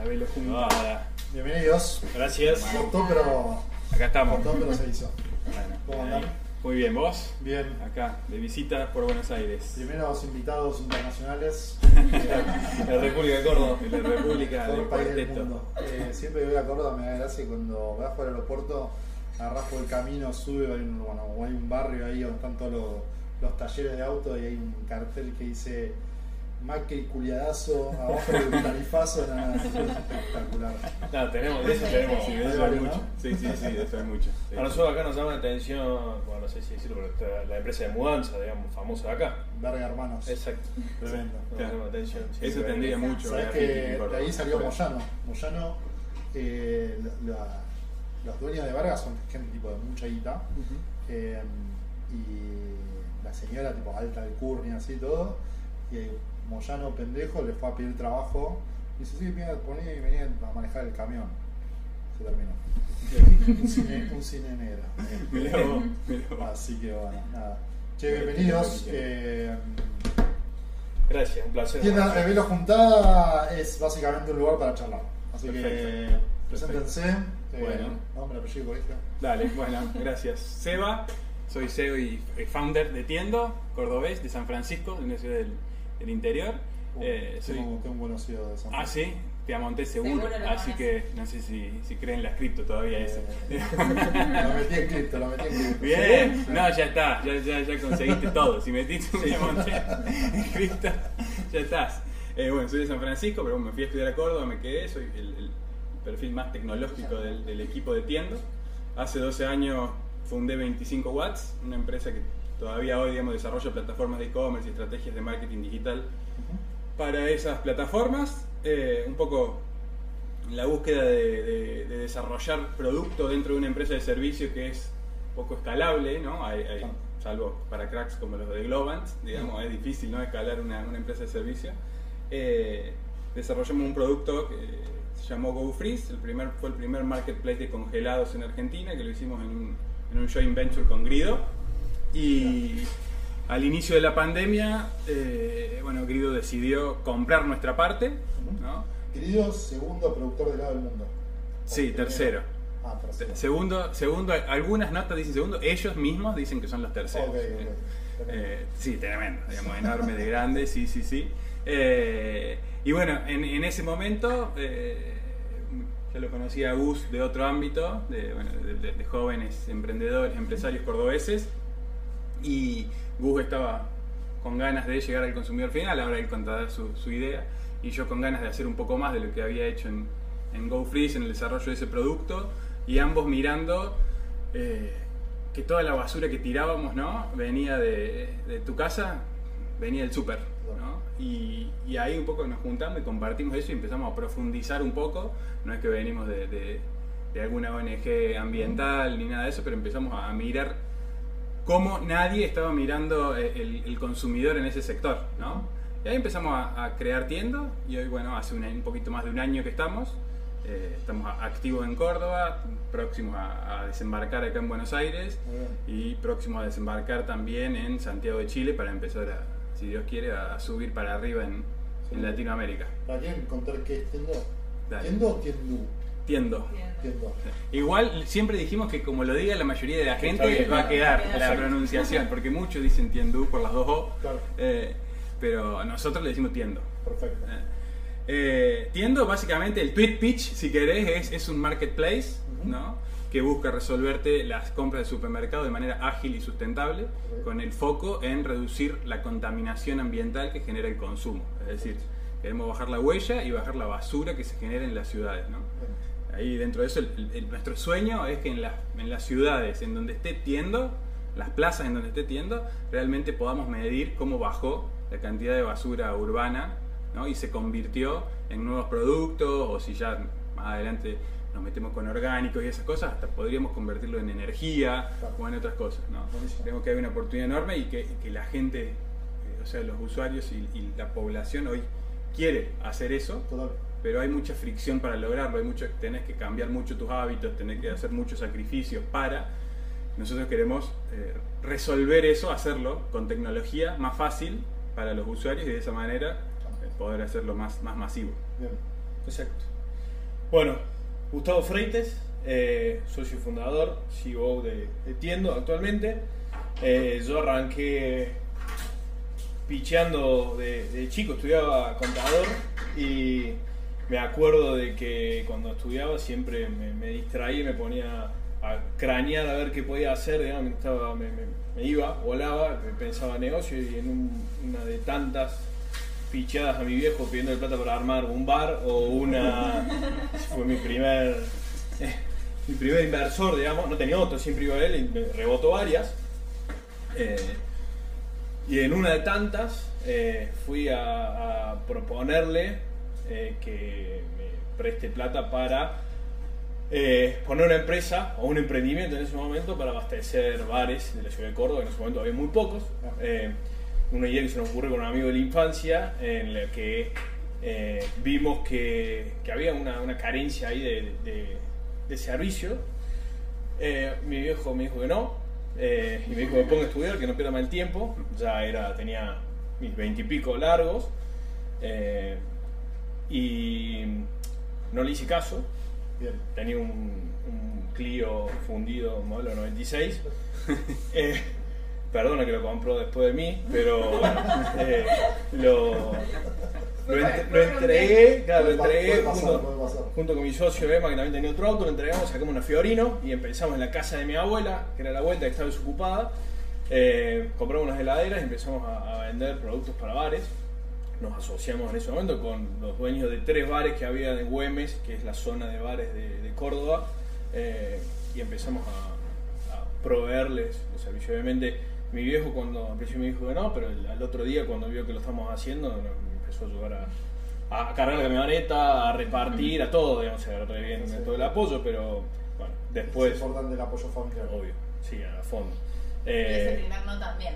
La velo juntada. Bienvenidos. Gracias. Cortó, pero. Acá estamos. Cortó, pero se hizo. Bueno, ¿Cómo andan? Muy bien, ¿vos? Bien. Acá, de visita por Buenos Aires. Primeros invitados internacionales La República de Córdoba. La República todo el país del Cuarteto. mundo. Eh, siempre que voy a Córdoba me da gracia cuando vas por el aeropuerto, agarrás por el camino, sube, hay un, bueno, hay un barrio ahí donde están todos los, los talleres de auto y hay un cartel que dice Macri culiadazo, abajo del tarifazo, es espectacular. No, tenemos, de eso tenemos, sí, de eso hay mucho. Sí, sí, sí, de eso hay mucho. sí. A nosotros acá nos llama la atención, bueno, no sé si decirlo, pero está la empresa de mudanza, digamos, famosa de acá. Verga hermanos. Exacto. Tremendo. Nos Claro. llama la atención. sí, Eso tendría mucho. Sabes que de ahí salió. Moyano. Moyano, eh, la- la- los dueños de Vargas son gente tipo de mucha guita. Eh, y la señora tipo alta de curnia así todo. Y Moyano pendejo le fue a pedir trabajo. Y dice, sí, mira, y venía a manejar el camión. Se terminó. un, cine, un cine negro. Mirá vos, mirá vos. Así que bueno, nada. Che, bienvenidos. Eh, Gracias, un placer. Tienda de Velo Juntada es básicamente un lugar para charlar. Así que Perfecto. preséntense. Eh, Bueno. Nombre, apellido, colegio. Dale, bueno, gracias. Seba, soy CEO y eh, founder de Tiendo, cordobés, de San Francisco, de una ciudad del, del interior. Uh, Eh, soy- tengo, un conocido de San Ah, sí, Piamonte seguro, Seguro así que no sé si, si creen las cripto todavía eso. Eh, lo metí en cripto, lo metí en cripto. Bien, no, ya está, ya, ya, ya conseguiste todo. Si metiste un Piamonte en cripto, ya estás. Eh, bueno, soy de San Francisco, pero bueno, me fui a estudiar a Córdoba, me quedé, soy el, el perfil más tecnológico del, del equipo de Tiendo. Hace 12 años fundé 25 Watts, una empresa que todavía hoy digamos, desarrolla plataformas de e-commerce y estrategias de marketing digital para esas plataformas. eh, un poco la búsqueda de, de- de desarrollar producto dentro de una empresa de servicio que es poco escalable, ¿no? Hay- hay- Claro. salvo para cracks como los de Globant, digamos, es difícil ¿no? escalar una, una empresa de servicio. Eh, desarrollamos un producto que se llamó GoFreeze, el primer, fue el primer marketplace de congelados en Argentina, que lo hicimos en un, en un joint venture con Grido. Y al inicio de la pandemia, eh, bueno, Grido decidió comprar nuestra parte, ¿no? Querido segundo productor de helado del mundo. Sí, tercero. Ah, tercero. Segundo, segundo, algunas notas dicen segundo, ellos mismos dicen que son los terceros. Ok, ok. Eh, sí, tremendo, digamos, enorme de grande, sí, sí, sí. Eh, y bueno, en, en ese momento eh, yo lo conocía a Gus de otro ámbito, de, bueno, de- de- de jóvenes emprendedores, empresarios cordobeses, y Gus estaba con ganas de llegar al consumidor final, ahora él contará su, idea, y yo con ganas de hacer un poco más de lo que había hecho en, en GoFreeze, en el desarrollo de ese producto, y ambos mirando eh, que toda la basura que tirábamos ¿no? venía de, tu casa, venía del súper. Y, ahí un poco nos juntamos y compartimos eso y empezamos a profundizar un poco. No es que venimos de alguna ONG ambiental ni nada de eso, pero empezamos a mirar cómo nadie estaba mirando eh, el, el consumidor en ese sector, ¿no? Y ahí empezamos a, a crear tiendas y hoy, bueno, hace un, un poquito más de un año que estamos. eh, estamos activos en Córdoba, próximos a, a desembarcar acá en Buenos Aires y próximos a desembarcar también en Santiago de Chile para empezar, a, si Dios quiere, a subir para arriba en, en Latinoamérica. ¿Para quién contar qué es Tiendo? ¿Tiendo o Tiendú? Tiendo. Tiendo. Igual siempre dijimos que como lo diga la mayoría de la gente bien. va a quedar la Exacto. pronunciación, porque muchos dicen tiendú por las dos O, Claro. eh, pero nosotros le decimos tiendo. Perfecto. Eh, eh, tiendo básicamente el tweet pitch, si querés, es, es un marketplace. ¿no? que busca resolverte las compras de supermercado de manera ágil y sustentable, con el foco en reducir la contaminación ambiental que genera el consumo. Es decir, queremos bajar la huella y bajar la basura que se genera en las ciudades. ¿no? Ahí dentro de eso, el- el- nuestro sueño es que en, las- en las ciudades en donde esté tiendo, las plazas en donde esté tiendo, realmente podamos medir cómo bajó la cantidad de basura urbana ¿no? y se convirtió en nuevos productos, o si ya más adelante nos metemos con orgánicos y esas cosas, hasta podríamos convertirlo en energía Claro. o en otras cosas. ¿no? Creemos que hay una oportunidad enorme y que, la gente, eh, o sea, los usuarios y, y la población hoy quiere hacer eso Total. Pero hay mucha fricción para lograrlo, hay mucho, tenés que cambiar mucho tus hábitos, tenés que hacer muchos sacrificios para. Nosotros queremos eh, resolver eso, hacerlo con tecnología más fácil para los usuarios y de esa manera eh, poder hacerlo más, más masivo. Bien. Exacto. Bueno, Gustavo Freites, eh, socio fundador, CEO de, de Tiendo actualmente. Eh, yo arranqué picheando de, de chico, estudiaba contador y me acuerdo de que cuando estudiaba siempre me, me distraía y me ponía a cranear a ver qué podía hacer, digamos, me, estaba- me- me- me iba, volaba, pensaba negocio y en un- una de tantas picheadas a mi viejo pidiendo plata para armar un bar o una... fue mi primer... mi primer inversor, digamos, no tenía otro, siempre iba a él y me rebotó varias. Eh, y en una de tantas eh, fui a, a proponerle eh, que me preste plata para eh, poner una empresa o un emprendimiento en ese momento para abastecer bares de la ciudad de Córdoba, en ese momento había muy pocos. Eh, una idea que se nos ocurrió con un amigo de la infancia, en la que eh, vimos que, había una, una carencia ahí de, de- servicio. Mi viejo me dijo que no, y me dijo que me ponga a estudiar, que no pierda más el tiempo. Ya era, tenía mis veintipico largos, y no le hice caso. Tenía un, un Clio fundido modelo 96. Eh, perdona que lo compró después de mí, pero bueno, eh, lo, lo, ent- lo entregué, claro, lo entregué junto, con mi socio Emma, que también tenía otro auto, lo entregamos, sacamos una Fiorino y empezamos en la casa de mi abuela, que era la vuelta que estaba desocupada. Eh, compramos unas heladeras y empezamos a, a vender productos para bares. Nos asociamos en ese momento con los dueños de tres bares que había en Güemes, que es la zona de bares de, de Córdoba, eh, y empezamos a, a proveerles los servicios. Obviamente, mi viejo cuando al principio me dijo que no, pero el- al otro día cuando vio que lo estamos haciendo, nos empezó a ayudar a, a cargar la camioneta, a repartir, a todo, digamos, se bien Sí. todo el apoyo, pero bueno, después, es importante el apoyo familiar. obvio, sí, a fondo. Y ese Eh, primer no también.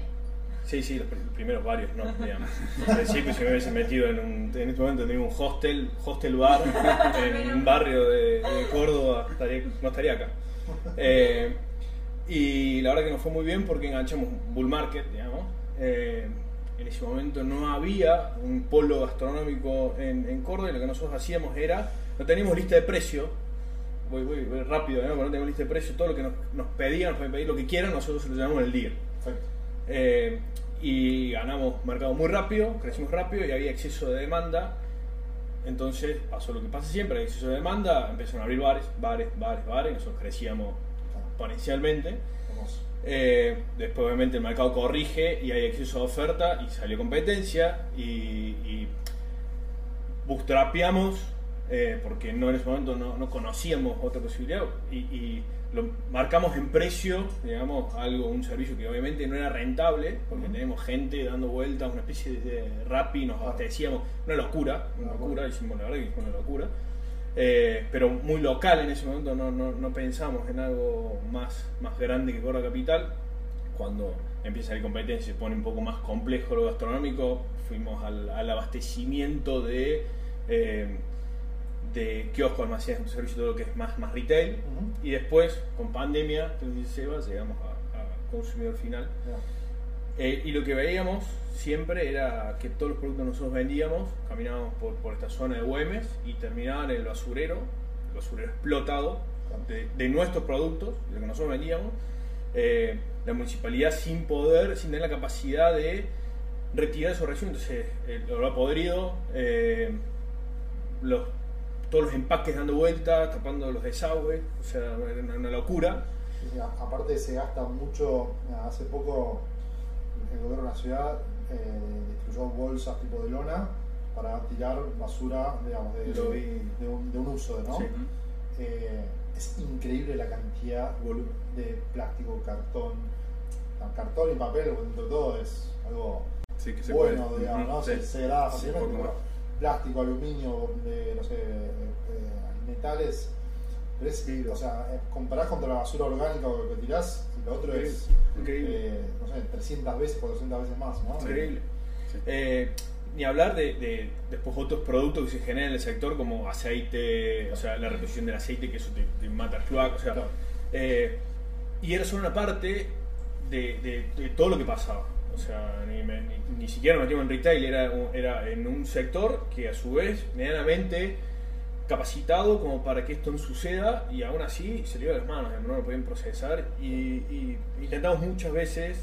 Sí, sí, los pr- primeros varios no, digamos. Al principio si me hubiese metido en un, en este momento tendría un hostel, hostel bar en un barrio de, de Córdoba, estaría- no estaría acá. Eh, y la verdad que nos fue muy bien porque enganchamos Bull Market, digamos. Eh, en ese momento no había un polo gastronómico en, en Córdoba y lo que nosotros hacíamos era, no teníamos lista de precio, voy, voy, voy rápido, ¿no? Porque no teníamos lista de precio, todo lo que nos, nos pedían, nos pedir lo que quieran, nosotros se lo llamamos el día. Perfecto. Eh, y ganamos mercado muy rápido, crecimos rápido y había exceso de demanda. Entonces pasó lo que pasa siempre, hay exceso de demanda, empezaron a abrir bares, bares, bares, bares, nosotros crecíamos exponencialmente. Eh, después obviamente el mercado corrige y hay exceso de oferta y salió competencia y, y bootstrapeamos eh, porque no en ese momento no, no conocíamos otra posibilidad y, y lo marcamos en precio, digamos, algo, un servicio que obviamente no era rentable porque Ujú. tenemos gente dando vueltas, una especie de Rappi, nos abastecíamos, una locura, una locura, hicimos la verdad que fue una locura. Eh, pero muy local en ese momento, no, no, no pensamos en algo más, más grande que Córdoba Capital. Cuando empieza a haber competencia y se pone un poco más complejo lo gastronómico, fuimos al, al abastecimiento de, eh, de kioscos, almacenes, servicio, todo lo que es más, más retail. Ujú. Y después, con pandemia, llegamos a, a consumidor final. Ya. Eh, y lo que veíamos siempre era que todos los productos que nosotros vendíamos caminábamos por, por esta zona de Güemes y terminaban en el basurero, el basurero explotado de, de nuestros productos, de lo que nosotros vendíamos. Eh, la municipalidad sin poder, sin tener la capacidad de retirar esos residuos. Entonces, el olor podrido, eh, los, todos los empaques dando vueltas, tapando los desagües, o sea, era una, una locura. Aparte se gasta mucho, hace poco el gobierno de la ciudad eh, distribuyó bolsas tipo de lona para tirar basura, digamos, de, un, de un uso, ¿no? Sí. Eh, es increíble la cantidad de plástico, cartón, cartón y papel, dentro de todo es algo Sí, que se bueno, puede. digamos, ¿no? Se, se degrada Sí, fácilmente, plástico, aluminio, de, no sé, eh, eh, metales, pero es, o sea, eh, comparás contra la basura orgánica o que tirás, y lo otro es, Increíble. eh, no sé, 300 veces, 400 veces más, ¿no? Increíble. Sí. Eh, ni hablar de, de después otros productos que se generan en el sector como aceite, o sea, la reposición del aceite, que eso te, te mata el cloaca, o sea, Claro. eh, y era solo una parte de, de- de todo lo que pasaba. O sea, ni, ni- ni siquiera metimos en retail, era, era en un sector que a su vez medianamente capacitado como para que esto no suceda y aún así se le iba de las manos, no lo podían procesar y, intentamos muchas veces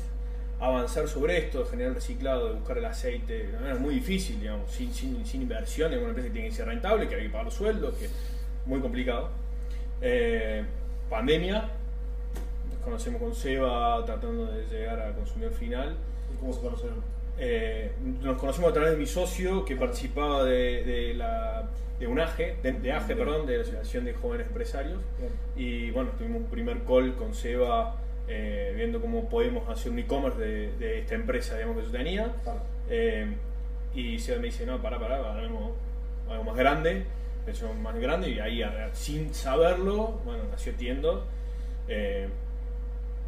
avanzar sobre esto, generar reciclado, de buscar el aceite, de manera muy difícil, digamos, sin, sin, inversión, es una empresa que tiene que ser rentable, que hay que pagar los sueldos, que muy complicado. Eh, pandemia, conocemos con Seba tratando de llegar al consumidor final. ¿Y cómo se conocieron? Eh, nos conocemos a través de mi socio que participaba de, de la de UNAGE, de, de AGE, perdón, de la Asociación de Jóvenes Empresarios. Bien. Y bueno, tuvimos un primer call con Seba eh, viendo cómo podemos hacer un e-commerce de, de esta empresa digamos, que yo tenía. Claro. Eh, y Seba me dice, no, pará, pará, hagamos algo más grande, hecho más grande, y ahí, a- sin saberlo, bueno, nació Tiendo. Eh,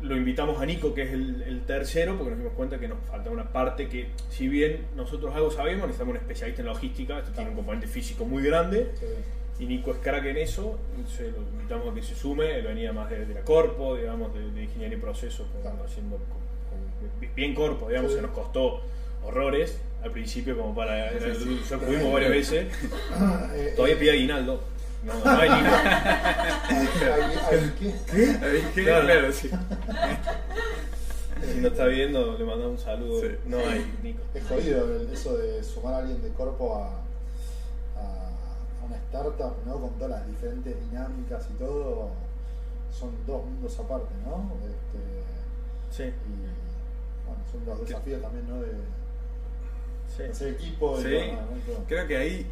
lo invitamos a Nico, que es el, el tercero, porque nos dimos cuenta que nos falta una parte que, si bien nosotros algo sabemos, necesitamos un especialista en logística, esto tiene un componente físico muy grande, Sí. y Nico es crack en eso, entonces lo invitamos a que se sume, él venía más de, de la corpo, digamos, de, de ingeniería y procesos, Claro. haciendo con- con- bien corpo, digamos, Sí. se nos costó horrores al principio como para, Sí, ya cubrimos varias veces, Eh, todavía eh, pide aguinaldo, no, no hay aguinaldo. ¿hay- hay- hay qué? ¿Ahí qué? Claro. Claro, sí. si no está viendo le mandamos un saludo, Sí. no hay, Nico. Es jodido el- eso de sumar a alguien de corpo a, a, una startup, ¿no? Con todas las diferentes dinámicas y todo. Son dos mundos aparte, ¿no? Este, Sí, y bueno, son los desafíos también, ¿no? De, sí. hacer equipo y Sí. bueno, ¿no? Creo que ahí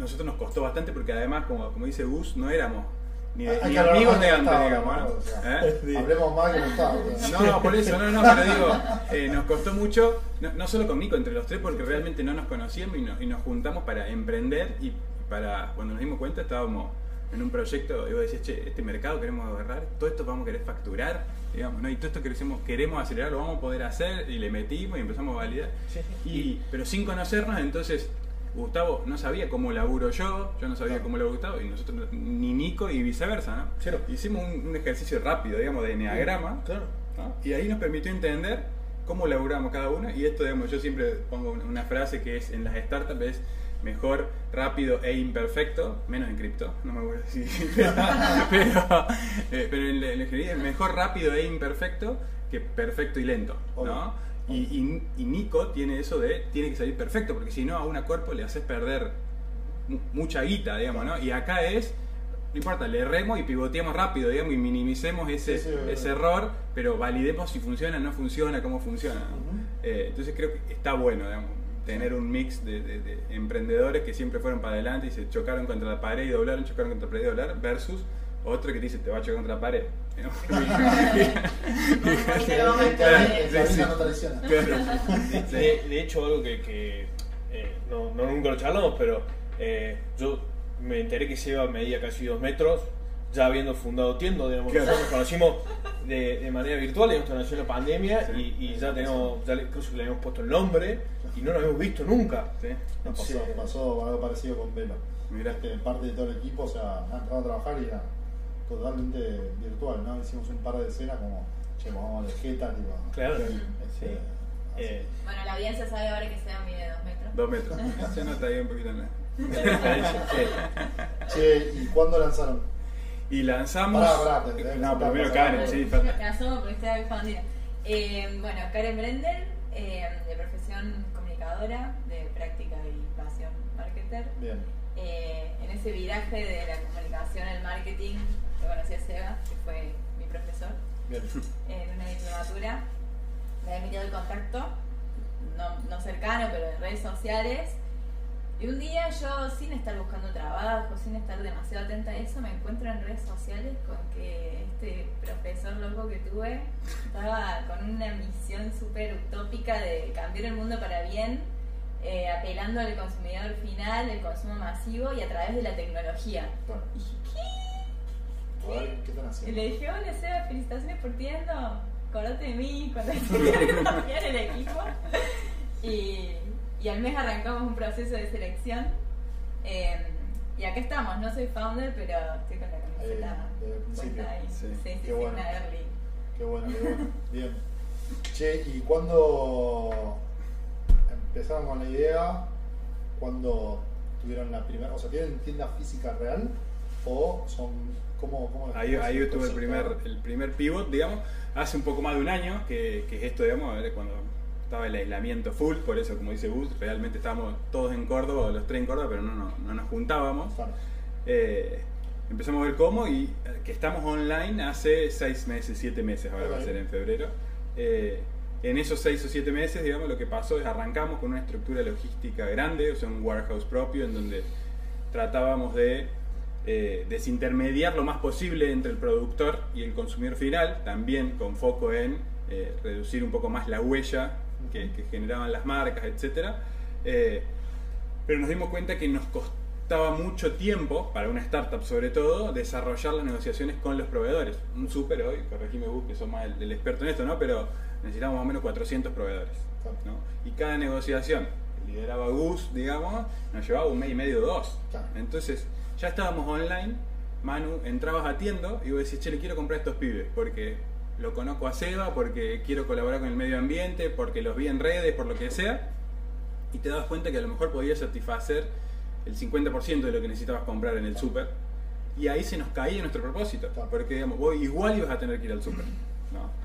nosotros nos costó bastante porque además, como, como dice Gus, no éramos ni, de- ni amigos de antes, digamos. ¿no? ¿no? O sea, ¿Eh? Sí. Hablemos más que no. No, no, por eso, no, no, pero digo, eh, nos costó mucho, no, no solo con Nico, entre los tres, porque realmente no nos conocíamos y, no- y nos juntamos para emprender y para, cuando nos dimos cuenta, estábamos en un proyecto y vos decías, che, este mercado queremos agarrar, todo esto vamos a querer facturar, digamos, ¿no? Y todo esto queremos, queremos acelerar, lo vamos a poder hacer y le metimos y empezamos a validar. Sí. Y, pero sin conocernos, entonces Gustavo no sabía cómo laburo yo, yo no sabía cómo laburo Gustavo, y nosotros no- ni Nico y viceversa, ¿no? Hicimos un, un ejercicio rápido, digamos, de enneagrama, Claro. ¿no? y ahí nos permitió entender cómo laburamos cada uno, y esto, digamos, yo siempre pongo una, frase que es en las startups es mejor, rápido e imperfecto, menos en cripto, no me acuerdo si, pero, pero, eh, pero en la en la ingeniería es mejor, rápido e imperfecto que perfecto y lento, ¿no? Y, y- y Nico tiene eso de, tiene que salir perfecto, porque si no a una cuerpo le haces perder mu- mucha guita, digamos, ¿no? Y acá es, no importa, le erremos y pivoteamos rápido, digamos, y minimicemos ese, Sí, sí, ese error, pero validemos si funciona, no funciona, cómo funciona. ¿no? Eh, entonces creo que está bueno, digamos, tener un mix de, de- de emprendedores que siempre fueron para adelante y se chocaron contra la pared y doblaron, chocaron contra la pared y doblaron, versus otro que te dice, te va a chocar contra la pared. Lo. De, hecho, algo que, que, eh, no, no nunca lo charlamos, pero eh, yo me enteré que Seba medía casi dos metros, ya habiendo fundado Tiendo, digamos, Claro. nosotros nos conocimos de, de manera virtual, digamos, nació la pandemia, Sí. y, y ya tenemos, ya le, incluso le habíamos puesto el nombre, y no nos habíamos visto nunca. Sí, Nos pasó, Sí. pasó algo parecido con Velo. Mirá. Este, parte de todo el equipo, o sea, han entrado a trabajar y era totalmente virtual, ¿no? Hicimos un par de escenas como, che, vamos a la jeta, tipo. Claro, este, sí. Eh, Bueno, la audiencia sabe ahora que Seba mide 2 metros. dos metros. Se nota ahí un poquito en la-. Che, ¿y cuándo lanzaron? Y lanzamos. Pará, pará, te- te- no, primero Karen, sí, Me falta. asomo porque estoy confundida. Eh, bueno, Karen Brender, eh, de profesión comunicadora, de práctica y pasión marketer. Bien. Eh, en ese viraje de la comunicación al marketing, lo conocí a Seba, que fue mi profesor, Bien. en una diplomatura. Me había metido el contacto, no, no cercano, pero en redes sociales. Y un día yo, sin estar buscando trabajo, sin estar demasiado atenta a eso, me encuentro en redes sociales con que este profesor loco que tuve estaba con una misión súper utópica de cambiar el mundo para bien, eh, apelando al consumidor final, el consumo masivo y a través de la tecnología. Bueno. Y dije, ¿qué? A ver, ¿qué están Y le dije, hola Seba, felicitaciones por tiendo. Acordate de mí cuando en el equipo. Y, y al mes arrancamos un proceso de selección. Eh, y acá estamos, no soy founder, pero estoy con la camiseta puesta ahí. Sí, Sí, sí, qué sí, bueno. early. Qué bueno, qué bueno. Bien. Che, ¿y cuándo empezaron con la idea? ¿Cuándo tuvieron la primera, o sea, ¿tienen tienda física real o son cómo, cómo Ahí, ahí tuve el primer, el primer pivot, digamos, hace un poco más de un año, que, que es esto, digamos, era cuando estaba el aislamiento full, por eso, como dice Gus, realmente estábamos todos en Córdoba, los tres en Córdoba, pero no, no, no nos juntábamos. Claro. Eh, empezamos a ver cómo y eh, que estamos online hace seis meses, siete meses, ahora va a ser en febrero. Eh, en esos seis o siete meses, digamos, lo que pasó es arrancamos con una estructura logística grande, o sea, un warehouse propio en donde tratábamos de eh, desintermediar lo más posible entre el productor y el consumidor final, también con foco en eh, reducir un poco más la huella que, que generaban las marcas, etc. pero nos dimos cuenta que nos costaba mucho tiempo, para una startup sobre todo, desarrollar las negociaciones con los proveedores. Un súper hoy, corregime vos que sos más el, el experto en esto, ¿no? Pero necesitamos más o menos 400 proveedores. ¿no? Y cada negociación lideraba Gus, digamos, nos llevaba un mes y medio, dos. Claro. Entonces, ya estábamos online, Manu, entrabas a tiendo y vos decís, che, le quiero comprar a estos pibes, porque lo conozco a Seba, porque quiero colaborar con el medio ambiente, porque los vi en redes, por lo que sea, y te das cuenta que a lo mejor podías satisfacer el 50% de lo que necesitabas comprar en el súper, y ahí se nos caía nuestro propósito, porque digamos, vos igual ibas a tener que ir al súper. ¿no?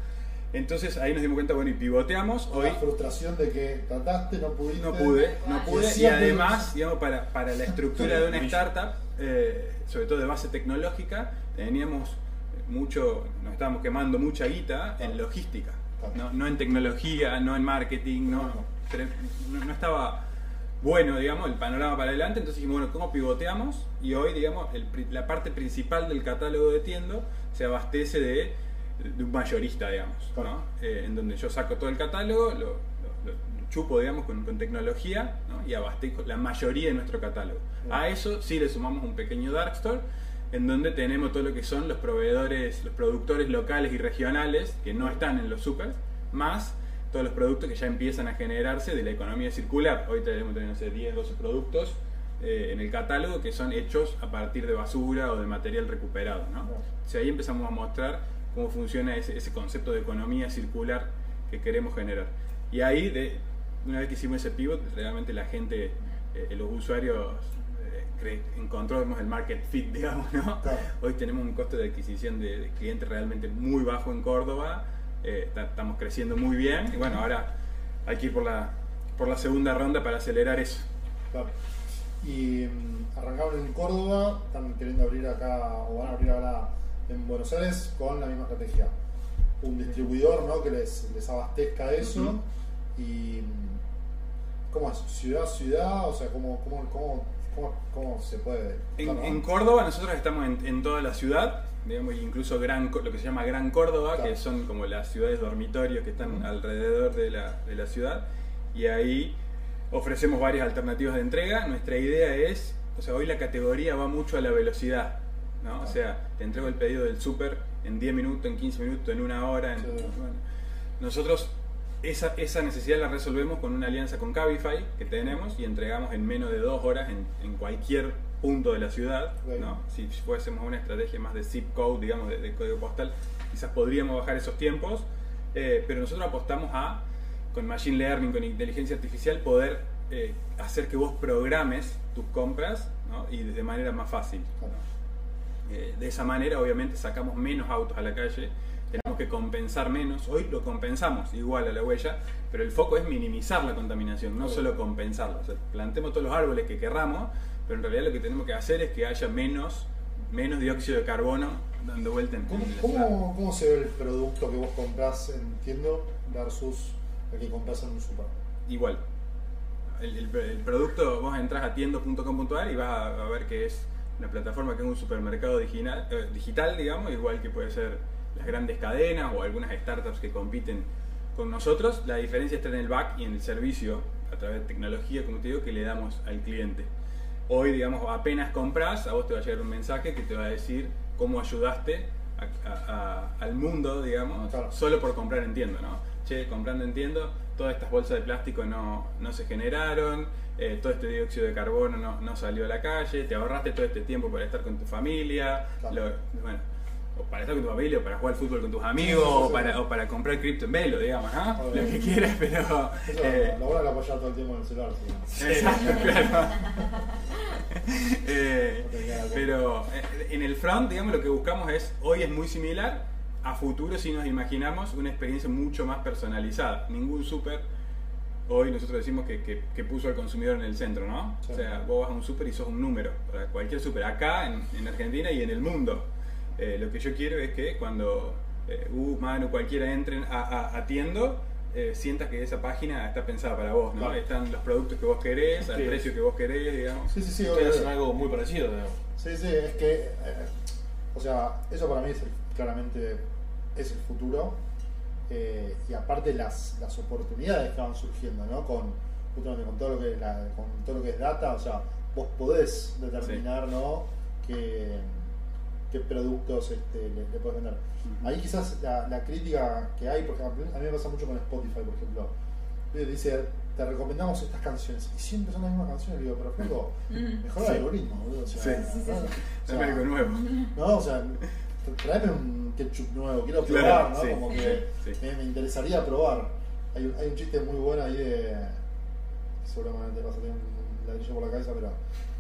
Entonces ahí nos dimos cuenta, bueno, y pivoteamos, hoy La frustración de que trataste, no pudiste. no pude, no pude, y además, digamos, para, para la estructura de una startup, eh, sobre todo de base tecnológica, teníamos mucho, nos estábamos quemando mucha guita en logística, no, no en tecnología, no en marketing, no, no, no estaba bueno, digamos, el panorama para adelante, entonces dijimos, bueno, ¿cómo pivoteamos? Y hoy, digamos, el la parte principal del catálogo de tiendo se abastece de, de un mayorista, digamos, ¿no? Eh, en donde yo saco todo el catálogo, lo, lo- lo chupo, digamos, con, con tecnología ¿no? y abastezco la mayoría de nuestro catálogo. A eso sí le sumamos un pequeño dark store en donde tenemos todo lo que son los proveedores, los productores locales y regionales que no están en los supers, más todos los productos que ya empiezan a generarse de la economía circular. Hoy tenemos, no sé, 10, 12 productos eh, en el catálogo que son hechos a partir de basura o de material recuperado. ¿no? O sea, ahí empezamos a mostrar cómo funciona ese, ese concepto de economía circular que queremos generar. Y ahí, de, una vez que hicimos ese pivot, realmente la gente, eh, los usuarios, eh, encontramos el market fit, digamos, ¿no? Claro. Hoy tenemos un costo de adquisición de, de clientes realmente muy bajo en Córdoba, eh, ta- estamos creciendo muy bien y bueno, ahora hay que ir por la, por la segunda ronda para acelerar eso. Claro. Y mm, arrancaron en Córdoba, están queriendo abrir acá, o van a abrir ahora en Buenos Aires con la misma estrategia. Un distribuidor ¿no? que les, les abastezca eso. Y ¿cómo es? ¿Ciudad a ciudad? O sea, ¿cómo, cómo, cómo, cómo, cómo se puede? En, en Córdoba nosotros estamos en, en toda la ciudad, digamos, incluso gran, lo que se llama Gran Córdoba, Claro. que son como las ciudades dormitorios que están alrededor de la, de la ciudad, y ahí ofrecemos varias alternativas de entrega. Nuestra idea es, o sea, hoy la categoría va mucho a la velocidad, ¿no? O sea, te entrego el pedido del súper en 10 minutos, en 15 minutos, en una hora. en- Sí. bueno. Nosotros esa, esa necesidad la resolvemos con una alianza con Cabify que tenemos y entregamos en menos de dos horas en, en cualquier punto de la ciudad. Si fuésemos una estrategia más de zip code, digamos, de, de código postal, quizás podríamos bajar esos tiempos, eh, pero nosotros apostamos a, con Machine Learning, con inteligencia artificial, poder eh, hacer que vos programes tus compras ¿no? y de manera más fácil. Eh, de esa manera, obviamente, sacamos menos autos a la calle, tenemos que compensar menos. Hoy lo compensamos igual a la huella, pero el foco es minimizar la contaminación, no solo compensarla. O sea, plantemos todos los árboles que querramos, pero en realidad lo que tenemos que hacer es que haya menos, menos dióxido de carbono dando vuelta en, ¿Cómo, la cómo, cómo se ve el producto que vos comprás en tiendo versus el que compras en un super? Igual. El, el- el producto, vos entras a tiendo.com.ar y vas a, a ver que es una plataforma que es un supermercado digital, eh, digital, digamos, igual que puede ser las grandes cadenas o algunas startups que compiten con nosotros. La diferencia está en el back y en el servicio a través de tecnología, como te digo, que le damos al cliente. Hoy, digamos, apenas compras, a vos te va a llegar un mensaje que te va a decir cómo ayudaste a- a- a- al mundo, digamos, Claro. solo por comprar en tienda, ¿no? Che, comprando en tienda, todas estas bolsas de plástico no, no se generaron, eh, todo este dióxido de carbono no, no salió a la calle, te ahorraste todo este tiempo para estar con tu familia, Claro. lo- bueno, o para estar con tu familia, o para jugar fútbol con tus amigos, Sí, sí, sí, o, para, o para comprar cripto en velo, digamos, ¿no? Obvio. Lo que quieras, pero... Eso eh, es apoyar todo el tiempo en el celular. claro. Eh, pero en el front, digamos, lo que buscamos es, hoy es muy similar, a futuro si nos imaginamos una experiencia mucho más personalizada. Ningún súper, hoy nosotros decimos que, que- que puso al consumidor en el centro, ¿no? Sí. O sea, vos vas a un súper y sos un número, para cualquier súper, acá en, en Argentina y en el mundo. Eh, lo que yo quiero es que cuando eh, Gus, Manu, cualquiera entren a, a, a Tiendo, eh, sientas que esa página está pensada para vos, ¿no? Claro. Están los productos que vos querés, al Sí. precio que vos querés, digamos. Sí, sí, sí, Ustedes hacen algo muy parecido, digamos. Sí, sí, es que, eh, o sea, eso para mí es el- claramente es el futuro. eh, y aparte las, las oportunidades que van surgiendo, ¿no? Con, justamente con todo lo que es la- con todo lo que es data, o sea, vos podés determinar, ¿no? Qué, qué productos este, le, le podés vender. Ahí quizás la, la crítica que hay, por ejemplo, a mí me pasa mucho con Spotify, por ejemplo. Dice, te recomendamos estas canciones. Y siempre son las mismas canciones. Digo, pero flaco, mejor el algoritmo, boludo. O sea, Sí. Sí, sí, ¿no? sí. O sea, Dame algo nuevo. no, o sea, tráeme un ketchup nuevo, quiero Claro, probar, ¿no? sí. Como que Sí. me, me interesaría probar. Hay un, hay un chiste muy bueno ahí de. Seguramente vas a tener un ladrillo por la cabeza, pero.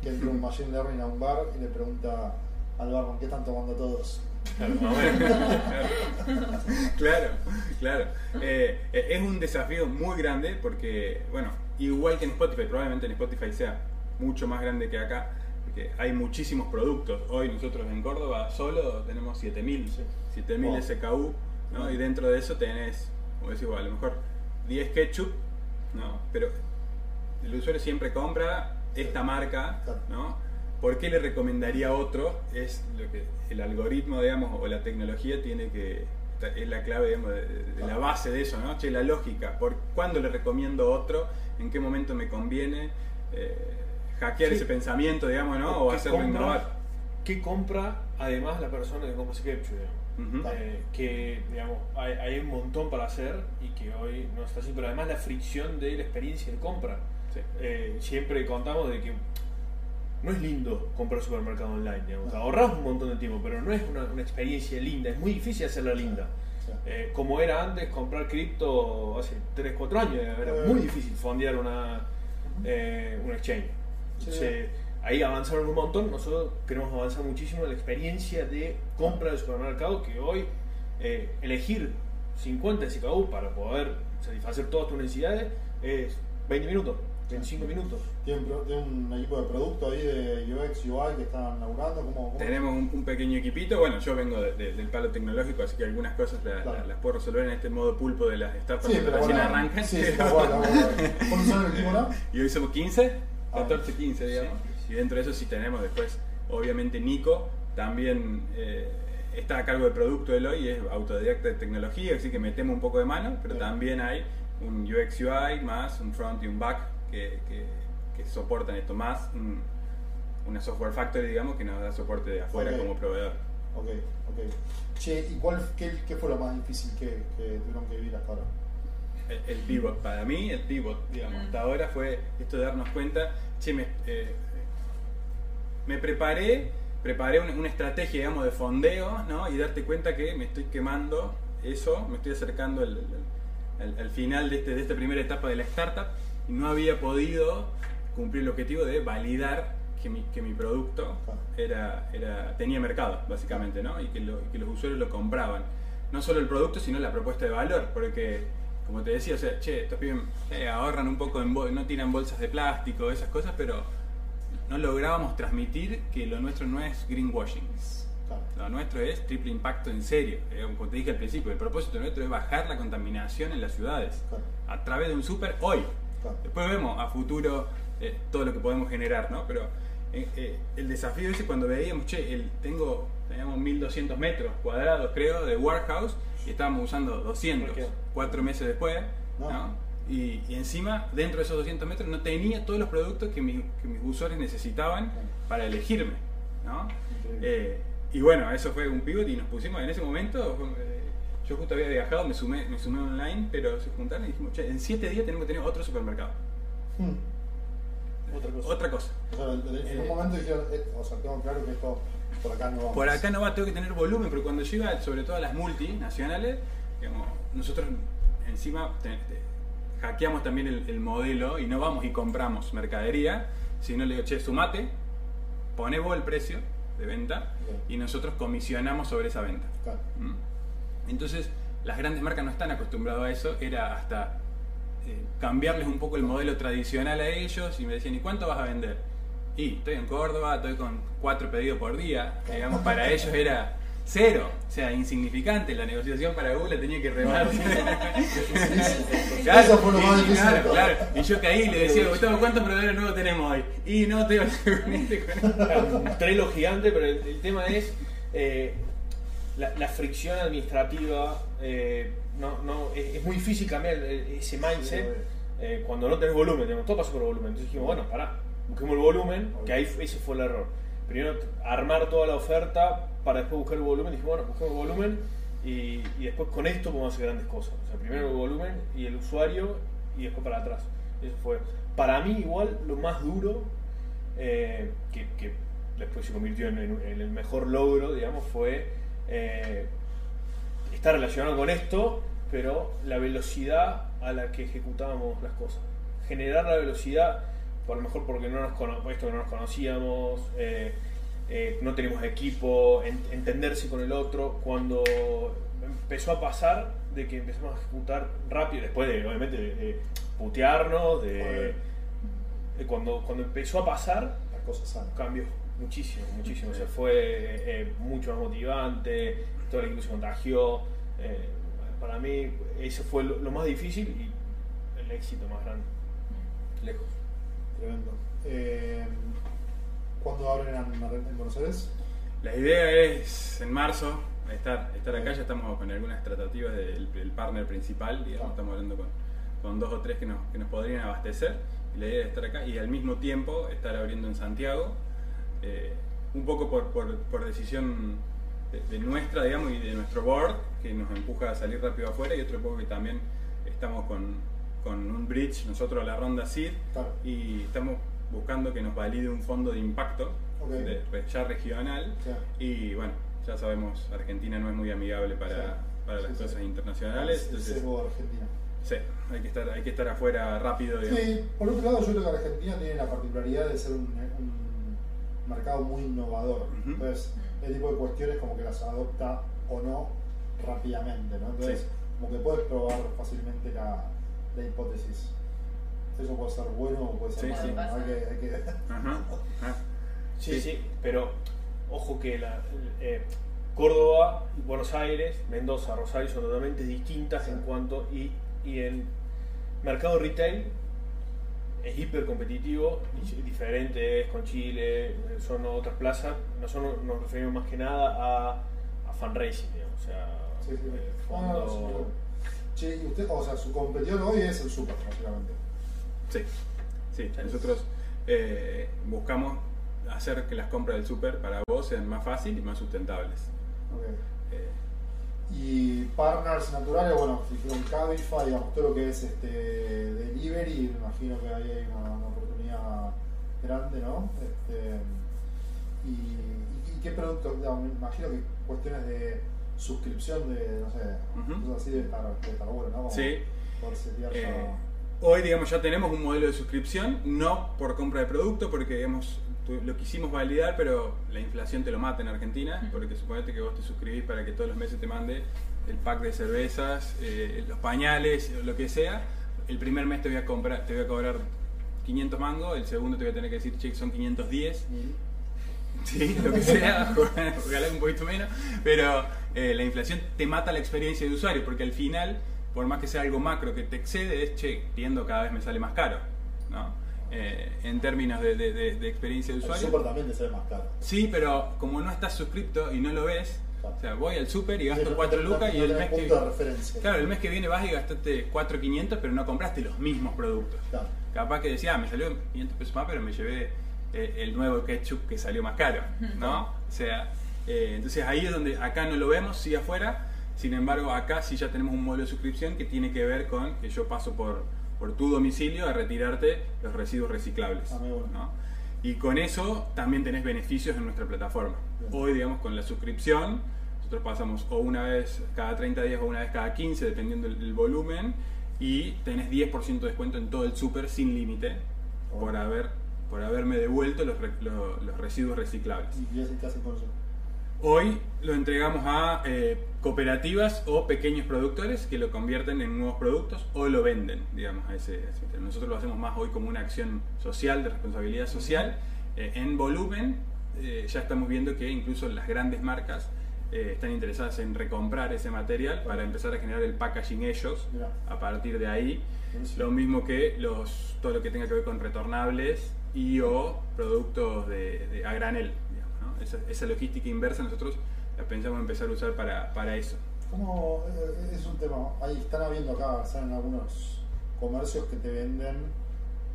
Que entra un machine learning a un bar y le pregunta al barman, ¿qué están tomando todos? Claro, claro, claro. Eh, eh, es un desafío muy grande porque, bueno, igual que en Spotify, probablemente en Spotify sea mucho más grande que acá, hay muchísimos productos. Hoy nosotros en Córdoba solo tenemos 7000, Sí. 7000 Wow. SKU, ¿no? Y dentro de eso tenés, como decís, a lo mejor 10 ketchup, ¿no? Pero el usuario siempre compra esta marca. ¿no? ¿Por qué le recomendaría otro? Es lo que el algoritmo, digamos, o la tecnología tiene que es la clave, digamos, de, de la base de eso, ¿no? Che, la lógica. ¿Por cuándo le recomiendo otro? ¿En qué momento me conviene eh, hackear Sí. ese pensamiento, digamos, ¿no? O ¿Qué hacerlo compra- innovar. ¿Qué compra además la persona que compra ese. Claro. Eh, que digamos, hay, hay un montón para hacer y que hoy no está así, pero además la fricción de la experiencia de compra. Sí. Eh, siempre contamos de que no es lindo comprar supermercado online, digamos. ahorramos un montón de tiempo, pero no es una, una experiencia linda, es muy difícil hacerla linda. Eh, como era antes comprar cripto hace 3, 4 años, era muy difícil fondear una, un exchange. Sí. Entonces, ahí avanzaron un montón, nosotros queremos avanzar muchísimo en la experiencia de compra de supermercado, que hoy eh, elegir 50 SKU para poder satisfacer todas tus necesidades es 20 minutos, 25 minutos. ¿Tienen, un equipo de producto ahí de UX, UI que están laburando? ¿Cómo, cómo? Tenemos un, un pequeño equipito, bueno, yo vengo de- de- del palo tecnológico, así que algunas cosas la- Claro. la- las puedo resolver en este modo pulpo de las startups Sí, pero recién arrancan. Sí, sí, está bueno. ¿Cuántos son el equipo, no? Y hoy somos 15, Ah. 14, 15, digamos. Y dentro de eso sí tenemos después, obviamente Nico también eh, está a cargo de producto de hoy, es autodidacta de tecnología, así que metemos un poco de mano, pero Sí. también hay un UX UI más un front y un back que, que- que soportan esto, más un- una software factory, digamos, que nos da soporte de afuera como proveedor. Ok, ok. Che, ¿y cuál, qué, qué fue lo más difícil que, que tuvieron que vivir hasta ahora? El, el pivot, para mí, el pivot, digamos, Mm. hasta ahora fue esto de darnos cuenta, che, me, eh, me preparé, preparé una, una estrategia, digamos, de fondeo, ¿no? Y darte cuenta que me estoy quemando eso, me estoy acercando al, al- al- al final de, este, de esta primera etapa de la startup y no había podido cumplir el objetivo de validar que mi, que mi producto era, era, tenía mercado, básicamente, ¿no? Y que, lo- y que los usuarios lo compraban. No solo el producto, sino la propuesta de valor, porque, como te decía, o sea, che, estos pibes eh, ahorran un poco, en no tiran bolsas de plástico, esas cosas, pero no lográbamos transmitir que lo nuestro no es greenwashing. Claro. Lo nuestro es triple impacto en serio. Eh, Como te dije al principio, el propósito nuestro es bajar la contaminación en las ciudades Claro. a través de un súper hoy. Claro. Después vemos a futuro eh, todo lo que podemos generar, ¿no? Pero eh, eh, el desafío ese cuando veíamos, che, el, tengo, teníamos 1200 metros cuadrados, creo, de warehouse y estábamos usando 200, Ok. cuatro meses después, No. ¿no? Y, y encima, dentro de esos 200 metros, no tenía todos los productos que, mi- que mis usuarios necesitaban para elegirme, ¿no? Eh, y bueno, eso fue un pivot y nos pusimos en ese momento. eh, yo justo había viajado, me sumé, me sumé online, pero se juntaron y dijimos, che, en 7 días tenemos que tener otro supermercado. Hmm. Otra cosa. Otra cosa. O sea, en un Eh. momento dijeron, eh, o sea, tengo claro que esto por acá no va. Por acá no va, tengo que tener volumen, pero cuando llega, sobre todo a las multinacionales, digamos, nosotros encima te- te- hackeamos también el, el modelo y no vamos y compramos mercadería, sino le digo, che, sumate, pone vos el precio de venta Bien. y nosotros comisionamos sobre esa venta. Claro. ¿Mm? Entonces, las grandes marcas no están acostumbradas a eso, era hasta eh, cambiarles un poco el modelo tradicional a ellos y me decían, ¿y cuánto vas a vender? Y estoy en Córdoba, estoy con cuatro pedidos por día, digamos, para ellos era cero, o sea, insignificante, la negociación para Google tenía que remar. Eso fue lo más difícil de claro, claro. Y yo caí y le decía, Gustavo, ¿cuántos proveedores nuevos tenemos hoy? Y no, te con este, con este. gigante, pero el, el tema es eh, la, la fricción administrativa. eh, no, no, es, es muy difícil cambiar el- ese mindset eh, cuando no tenés volumen. digamos, todo pasa por volumen. Entonces dijimos, bueno, pará, busquemos el volumen, que ahí ese fue el error. Primero armar toda la oferta para después buscar el volumen. Dijimos, bueno, busquemos el volumen y, después con esto podemos hacer grandes cosas. O sea, primero el volumen y el usuario y después para atrás. Eso fue, para mí igual, lo más duro eh, que, después se convirtió en el mejor logro, digamos, fue eh, estar relacionado con esto, pero la velocidad a la que ejecutábamos las cosas. Generar la velocidad, por lo mejor porque no nos, cono- esto no nos conocíamos, eh, eh, no tenemos equipo, en- entenderse con el otro. Cuando empezó a pasar de que empezamos a ejecutar rápido, después de, obviamente, de, de putearnos, de, cuando, cuando empezó a pasar, Las cosas sanas. cambió muchísimo, muchísimo. O sea, fue eh, mucho más motivante, todo el equipo se contagió. para mí, eso fue lo, lo más difícil y el éxito más grande. Lejos. Tremendo. Eh, ¿Cuándo abren en, en Buenos Aires? La idea es en marzo estar, estar acá, ya estamos con algunas tratativas del, del partner principal, digamos, Ah. estamos hablando con, con dos o tres que nos, que nos podrían abastecer y la idea es estar acá y al mismo tiempo estar abriendo en Santiago, eh, un poco por, por, por decisión de, de nuestra, digamos, y de nuestro board, que nos empuja a salir rápido afuera y otro poco que también estamos con, con un bridge, nosotros a la ronda SID, Claro. y estamos buscando que nos valide un fondo de impacto de- ya regional y bueno, ya sabemos, Argentina no es muy amigable para, para las Sí, sí. cosas internacionales, entonces Argentina. sí, hay que estar, hay que estar afuera rápido. digamos. Sí, por otro lado, yo creo que Argentina tiene la particularidad de ser un, un mercado muy innovador. Entonces, ese tipo de cuestiones como que las adopta o no rápidamente, ¿no? Entonces, Sí. como que puedes probar fácilmente la, la hipótesis. Eso puede ser bueno o puede ser Sí, malo. sí. Hay que, hay que- Ajá, ajá. Sí, sí, pero ojo que la, eh, Córdoba, Buenos Aires, Mendoza, Rosario son totalmente distintas Sí. en cuanto y, y el mercado retail es hiper competitivo, y diferente es con Chile, eh, son otras plazas. Nosotros nos referimos más que nada a, a fundraising, digamos, o sea, Sí, sí. eh, Ah, Che, usted, o sea, su competidor hoy es el super, básicamente. Sí, sí, nosotros eh, buscamos hacer que las compras del súper para vos sean más fáciles y más sustentables. Ok. Eh, Y partners naturales, bueno, dijeron Cabify, digamos, todo lo que es este delivery, me imagino que ahí hay una, una oportunidad grande, ¿no? Este, y, qué productos, me imagino que cuestiones de suscripción de, no sé, Ujú. cosas así de estar, de estar bueno, ¿no? Como Sí. Eh, hoy, digamos, ya tenemos un modelo de suscripción, no por compra de producto, porque digamos, lo quisimos validar, pero la inflación te lo mata en Argentina, porque suponete que vos te suscribís para que todos los meses te mande el pack de cervezas, eh, los pañales, lo que sea. El primer mes te voy a comprar, te voy a cobrar 500 mangos, el segundo te voy a tener que decir, che, son 510. Sí, lo que sea, ojalá un poquito menos, pero eh, la inflación te mata la experiencia de usuario, porque al final, por más que sea algo macro que te excede, es, che, tiendo cada vez me sale más caro, ¿no? Eh, en términos de, de- de- de experiencia de El usuario. super también te sale más caro. Sí, pero como no estás suscripto y no lo ves, Claro. o sea, voy al super y Sí, gasto no 4 tenés- lucas y el mes que... Claro, el mes que viene vas y gastaste 4.500, pero no compraste los mismos productos. Claro. Capaz que decía, ah, me salió 500 pesos más, pero me llevé el nuevo ketchup que salió más caro, ¿no? O sea, eh, entonces ahí es donde acá no lo vemos, sí afuera, sin embargo acá sí ya tenemos un modelo de suscripción que tiene que ver con que yo paso por, por tu domicilio a retirarte los residuos reciclables, Ah, bueno. ¿no? Y con eso también tenés beneficios en nuestra plataforma. Bien. Hoy, digamos, con la suscripción, nosotros pasamos o una vez cada 30 días o una vez cada 15, dependiendo del, del volumen, y tenés 10% de descuento en todo el súper sin límite por Oh. haber por haberme devuelto los, los residuos reciclables. ¿Y qué hacen- con eso? Hoy lo entregamos a eh, cooperativas o pequeños productores que lo convierten en nuevos productos o lo venden, digamos, a ese, a ese. Nosotros lo hacemos más hoy como una acción social, de responsabilidad social. Eh, en volumen, eh, ya estamos viendo que incluso las grandes marcas eh, están interesadas en recomprar ese material para empezar a generar el packaging ellos. A partir de ahí, lo mismo que los, todo lo que tenga que ver con retornables y o productos de, de- a granel. digamos, ¿no? esa, esa logística inversa nosotros la pensamos empezar a usar para, para eso. ¿Cómo eh, es un tema? Ahí están habiendo acá, salen algunos comercios que te venden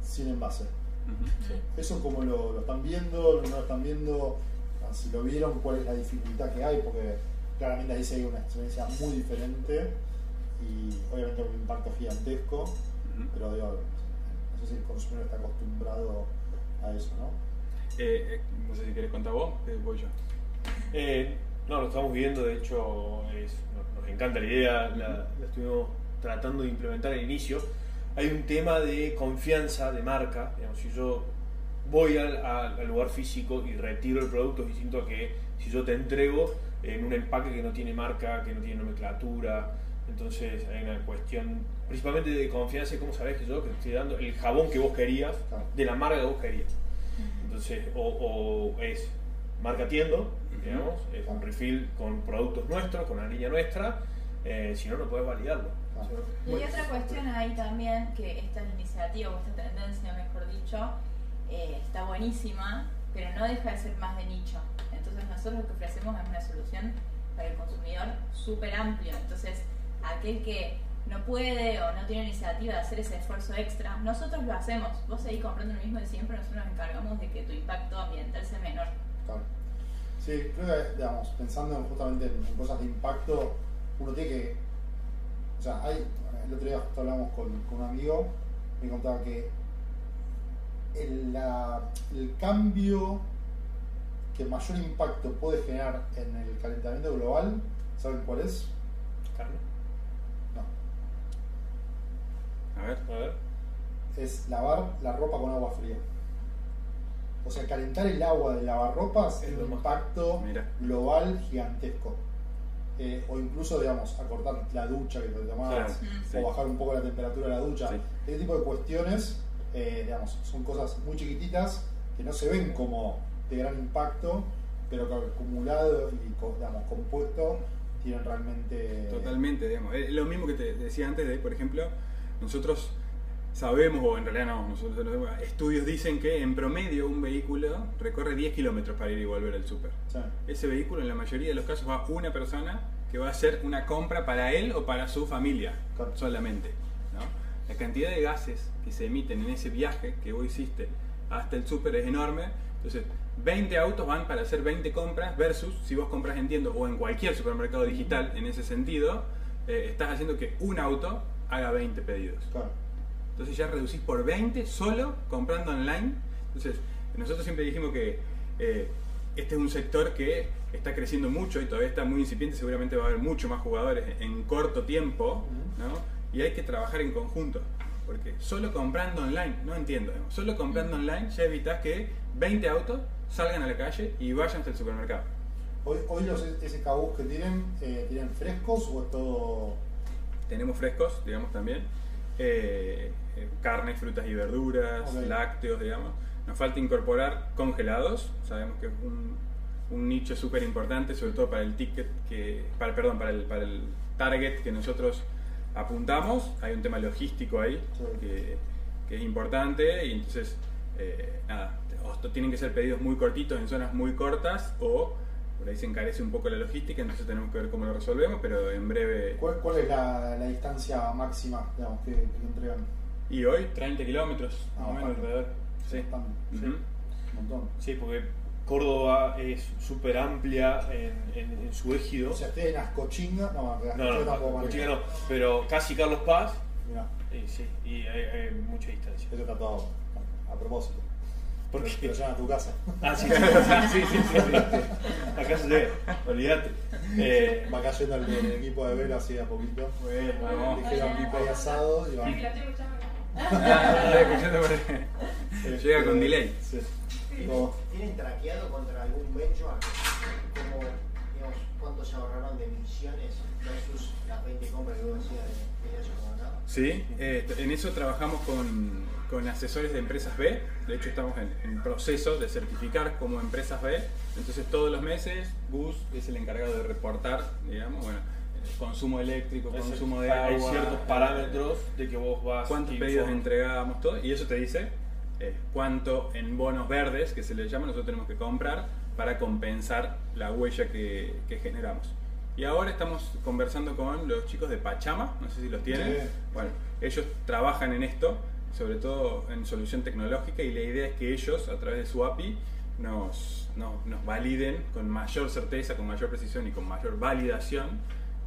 sin envase. ¿Eso cómo lo, lo están viendo? ¿No lo están viendo? Ah, Si lo vieron, ¿cuál es la dificultad que hay? Porque claramente ahí sí hay una experiencia muy diferente y obviamente un impacto gigantesco, pero digo, no sé si el consumidor está acostumbrado a eso, ¿no? Eh, eh, no sé si querés contar vos, que voy yo. Eh, no, lo estamos viendo, de hecho es- nos, nos encanta la idea, la, la estuvimos tratando de implementar al inicio. Hay un tema de confianza de marca, digamos, si yo voy al, al- al lugar físico y retiro el producto es distinto a que si yo te entrego en un empaque que no tiene marca, que no tiene nomenclatura, entonces hay una cuestión principalmente de confianza y cómo sabes que yo que te estoy dando el jabón que vos querías, Claro. de la marca que vos querías. Entonces, o, o es marca tiendo, digamos, es un refill con productos nuestros, con una línea nuestra, eh, si no, no puedes validarlo. Ah. Y hay otra cuestión ahí también, que esta iniciativa o esta tendencia, mejor dicho, eh, está buenísima, pero no deja de ser más de nicho. Entonces nosotros lo que ofrecemos es una solución para el consumidor súper amplio. Entonces, aquel que no puede o no tiene iniciativa de hacer ese esfuerzo extra, nosotros lo hacemos. Vos seguís comprando lo mismo de siempre, nosotros nos encargamos de que tu impacto ambiental sea menor. Claro. Sí, creo que, digamos, pensando en- justamente en, en cosas de impacto, uno tiene que. O sea, hay. El otro día justo hablamos con, con un amigo, me contaba que el, la- el cambio que mayor impacto puede generar en el calentamiento global, ¿saben cuál es? Carne. No. A ver. A ver. Es lavar la ropa con agua fría. O sea, calentar el agua de lavarropas Es un impacto Mira. global gigantesco. Eh, o incluso, digamos, acortar la ducha que te Claro, sí. o bajar un poco la temperatura de la ducha. Sí. Ese tipo de cuestiones, eh, digamos, son cosas muy chiquititas que no se ven como de gran impacto, pero que acumulado y co- digamos, compuesto tienen realmente... Totalmente, digamos. Es lo mismo que te decía antes de, por ejemplo, nosotros sabemos, o en realidad no, nosotros estudios dicen que en promedio un vehículo recorre 10 kilómetros para ir y volver al súper. Sí. Ese vehículo en la mayoría de los casos va una persona que va a hacer una compra para él o para su familia Claro. solamente. ¿no? La cantidad de gases que se emiten en ese viaje que vos hiciste hasta el súper es enorme. Entonces, 20 autos van para hacer 20 compras versus si vos compras en tienda o en cualquier supermercado digital en ese sentido, eh, estás haciendo que un auto haga 20 pedidos. Claro. Entonces ya reducís por 20 solo comprando online. Entonces, nosotros siempre dijimos que eh, este es un sector que está creciendo mucho y todavía está muy incipiente, seguramente va a haber mucho más jugadores en corto tiempo, ¿no? Y hay que trabajar en conjunto, porque solo comprando online, no entiendo, solo comprando online ya evitas que 20 autos salgan a la calle y vayan hasta el supermercado. Hoy, hoy los SKUs que tienen, eh, ¿tienen frescos o es todo...? Tenemos frescos, digamos también, eh, eh, carnes, frutas y verduras, Ok. lácteos, digamos. Nos falta incorporar congelados, sabemos que es un, un nicho súper importante, sobre todo para el ticket que, para, perdón, para el, para el target que nosotros apuntamos. Hay un tema logístico ahí Sí. que, que es importante y entonces, eh, nada, tienen que ser pedidos muy cortitos en zonas muy cortas o por ahí se encarece un poco la logística, entonces tenemos que ver cómo lo resolvemos, pero en breve... ¿Cuál, cuál es la, la distancia máxima digamos, que, que entregan? Y hoy 30 kilómetros, más o Ah, menos alrededor. Sí. Bastante, Ujú. Un montón. Sí, porque Córdoba es súper amplia en, en- en su égido. O sea, ustedes en Ascochinga, no, no, no, tampoco no, pero casi Carlos Paz, Mirá, y sí, y hay, hay mucha distancia. eso está todo a propósito. ¿Por Te qué? lo llevan a tu casa. Ah, sí, sí, sí, sí, sí, sí. Acá se ve, olvídate. Eh, Va cayendo el, el equipo de vela así de a poquito. Bueno, vamos. Dijeron Hola. hay asado y van. Ah, Llega con delay. Sí. ¿Tienen, No. ¿Tienen traqueado contra algún benchmark? Digamos, cuánto se ahorraron de emisiones versus las 20 compras que vos decías de, de años acá? Sí, eh, en eso trabajamos con, con asesores de empresas B. De hecho, estamos en, en proceso de certificar como empresas B. Entonces, todos los meses, Gus es el encargado de reportar, digamos, bueno, eh, consumo eléctrico, Es- consumo de hay agua, ciertos parámetros de que vos vas. cuántos pedidos inform- entregamos, todo. Y eso te dice eh, cuánto en bonos verdes, que se les llama, nosotros tenemos que comprar para compensar la huella que, que generamos. Y ahora estamos conversando con los chicos de Pachama, no sé si los tienen. Sí. Bueno, ellos trabajan en esto, sobre todo en solución tecnológica, y la idea es que ellos, a través de su API, nos, nos, nos validen con mayor certeza, con mayor precisión y con mayor validación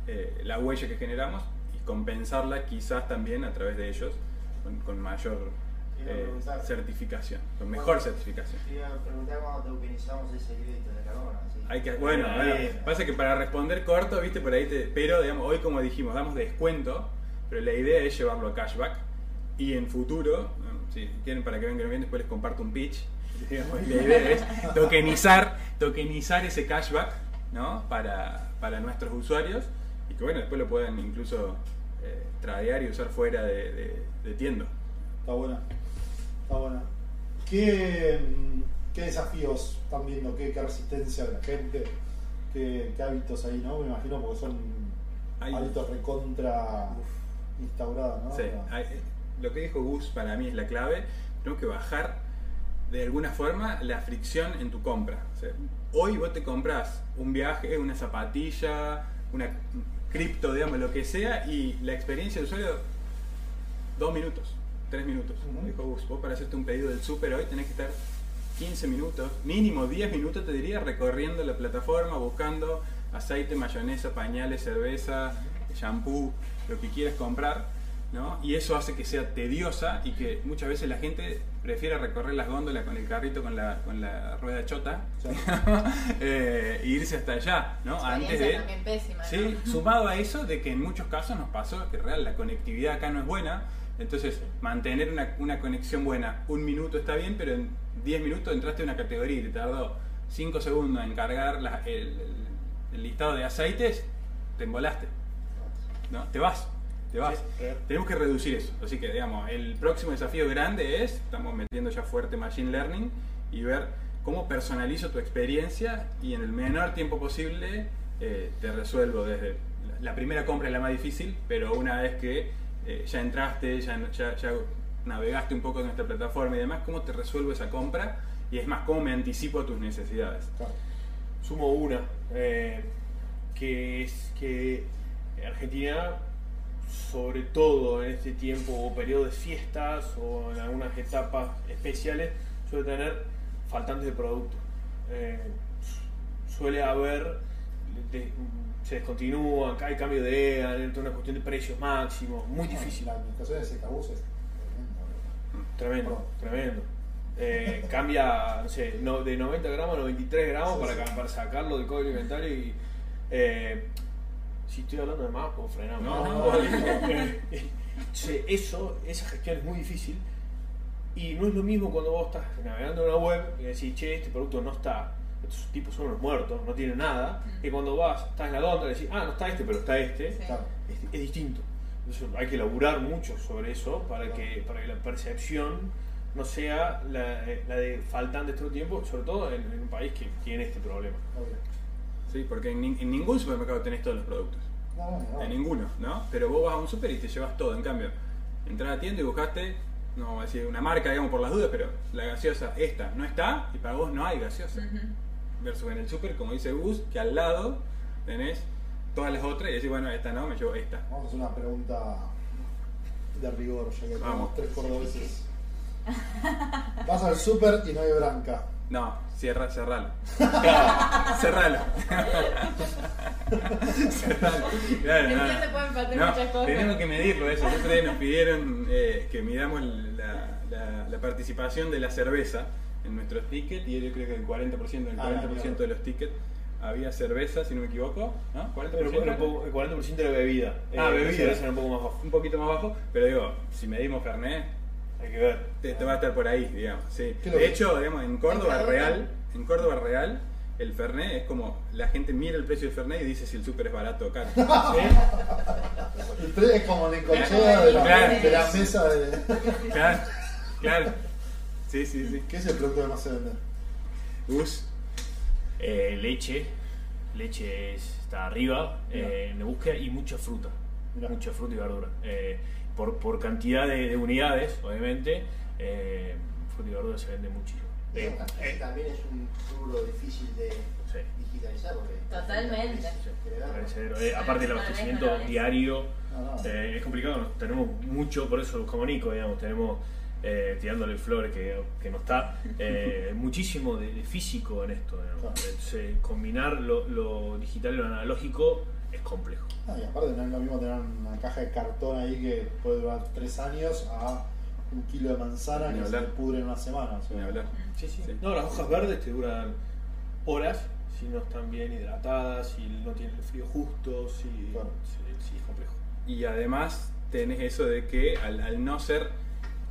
eh, la huella que generamos y compensarla quizás también a través de ellos con, con mayor eh, certificación, con mejor Bueno, certificación. Te iba a preguntar cuándo ese crédito de carbono. Hay que, bueno, Ah, bueno, pasa que para responder corto, viste, por ahí te, pero digamos, hoy como dijimos, damos descuento, pero la idea es llevarlo a cashback y en futuro, bueno, si quieren para que vengan bien, después les comparto un pitch. digamos, y la idea es tokenizar, tokenizar ese cashback, ¿no? Para, para nuestros usuarios y que bueno, después lo puedan incluso eh, tradear y usar fuera de, de, de tienda. Está buena. ¿Qué, mm, qué desafíos están viendo? ¿Qué, qué resistencia de la gente? ¿Qué, qué hábitos ahí, no? Me imagino porque son Hay- hábitos recontra instaurados, ¿no? Sí, hay- lo que dijo Gus para mí es la clave. Tenemos que bajar de alguna forma la fricción en tu compra. O sea, hoy vos te compras un viaje, una zapatilla, una cripto, digamos, lo que sea, y la experiencia de usuario, dos minutos, tres minutos. Ujú. Dijo Gus, vos para hacerte un pedido del súper hoy tenés que estar 15 minutos, mínimo 10 minutos te diría, recorriendo la plataforma, buscando aceite, mayonesa, pañales, cerveza, shampoo, lo que quieras comprar, ¿no? Y eso hace que sea tediosa y que muchas veces la gente prefiera recorrer las góndolas con el carrito con la, con la rueda chota Sí. eh, e irse hasta allá, ¿no? Antes de... también pésima, ¿no? Sí, sumado a eso de que en muchos casos nos pasó que real la conectividad acá no es buena, entonces mantener una, una conexión buena, un minuto está bien, pero en 10 minutos entraste a una categoría y te tardó 5 segundos en cargar la- el, listado de aceites, te embolaste, ¿no? Te vas, te vas. Sí. Tenemos que reducir eso, así que digamos, el próximo desafío grande es, estamos metiendo ya fuerte Machine Learning y ver cómo personalizo tu experiencia y en el menor tiempo posible eh, te resuelvo desde la primera compra es la más difícil, pero una vez que eh, ya entraste, ya, navegaste un poco en nuestra plataforma y demás, cómo te resuelvo esa compra y es más cómo me anticipo a tus necesidades. Sumo una, eh, que es que Argentina, sobre todo en este tiempo o periodo de fiestas o en algunas etapas especiales, suele tener faltantes de producto. Eh, su- suele haber, se descontinúa, hay cambio de EA, hay una cuestión de precios máximos, muy difícil. La administración de secabús es tremenda. Tremendo, tremendo. Eh, cambia, no sé, no- de 90 gramos a 93 gramos Sí, para, sí. para sacarlo del código alimentario y... eh, si estoy hablando de más, puedo frenar. No, no, no. Che, eso, esa gestión es muy difícil y no es lo mismo cuando vos estás navegando en una web y decís, che, este producto no está, estos tipos son unos muertos, no tienen nada, Mm. que cuando vas, estás en la y decís, ah, no está este, pero está este, Sí. Claro. es, es distinto. Entonces hay que laburar mucho sobre eso para que, para que la percepción no sea la, la de faltante todo el tiempo, sobre todo en, en un país que tiene este problema. Obvio. ¿sí? Porque en, en ningún supermercado tenés todos los productos. No, no. En ninguno, ¿no? Pero vos vas a un super y te llevas todo. En cambio, entras a la tienda y buscaste, no vamos a decir una marca, digamos, por las dudas, pero la gaseosa, esta, no está y para vos no hay gaseosa. Ujú. Versus en el super, como dice Gus, que al lado tenés todas las otras y decís, bueno, esta no, me llevo esta. Vamos a hacer una pregunta de rigor, ya que Vamos. tenemos tres cordobeses. Vas al súper y no hay branca. No, cierra, cerralo. Claro, cerralo. cerralo. Claro, En no, Dios se pueden perder no, muchas cosas. Tenemos que medirlo eso. Día nos pidieron eh, que midamos la, la- la participación de la cerveza en nuestros tickets y yo creo que el 40%, el Ah, la 40% de los tickets había cerveza, si no me equivoco, ¿no? 40%. Pero 40% era bebida. Ah, Eh, bebida. la cerveza era un poco más bajo. un poquito más bajo, pero digo, si medimos Fernet, Hay que ver. te, te va a estar por ahí, digamos. Sí. ¿Qué es lo De hecho, digamos, en Córdoba ¿En Real, en Córdoba Real, el Fernet es como la gente mira el precio del Fernet y dice si el súper es barato o caro. El tres es como la encolchada de la, de la mesa de. claro, claro. Sí, sí, sí. ¿Qué es el producto que más se vende? Gus, Eh, leche, leche es- está arriba eh, en la búsqueda y mucha fruta, Mirá. mucha fruta y verdura. Eh, por, por cantidad de, de unidades, obviamente, eh, fruta y verdura se vende muchísimo. Eh, eh, también es un rubro difícil de sí. digitalizar. Porque Totalmente. Eh, aparte del abastecimiento no diario Ah, no. eh, es complicado, ¿no? tenemos mucho, por eso a Nico, digamos, tenemos eh, tirándole flores que, que no está, eh, muchísimo de, de físico en esto. digamos. Claro. Entonces, combinar lo, lo digital y lo analógico es complejo. Ah, y aparte no es lo mismo tener una caja de cartón ahí que puede durar tres años a un kilo de manzana Ni que se hablar. le pudre en una semana. o sea. ni hablar. Sí, sí. Sí. No, las hojas verdes te duran horas si no están bien hidratadas, si no tienen el frío justo, si, Claro. sí, sí, es complejo. Y además tenés eso de que al, al no ser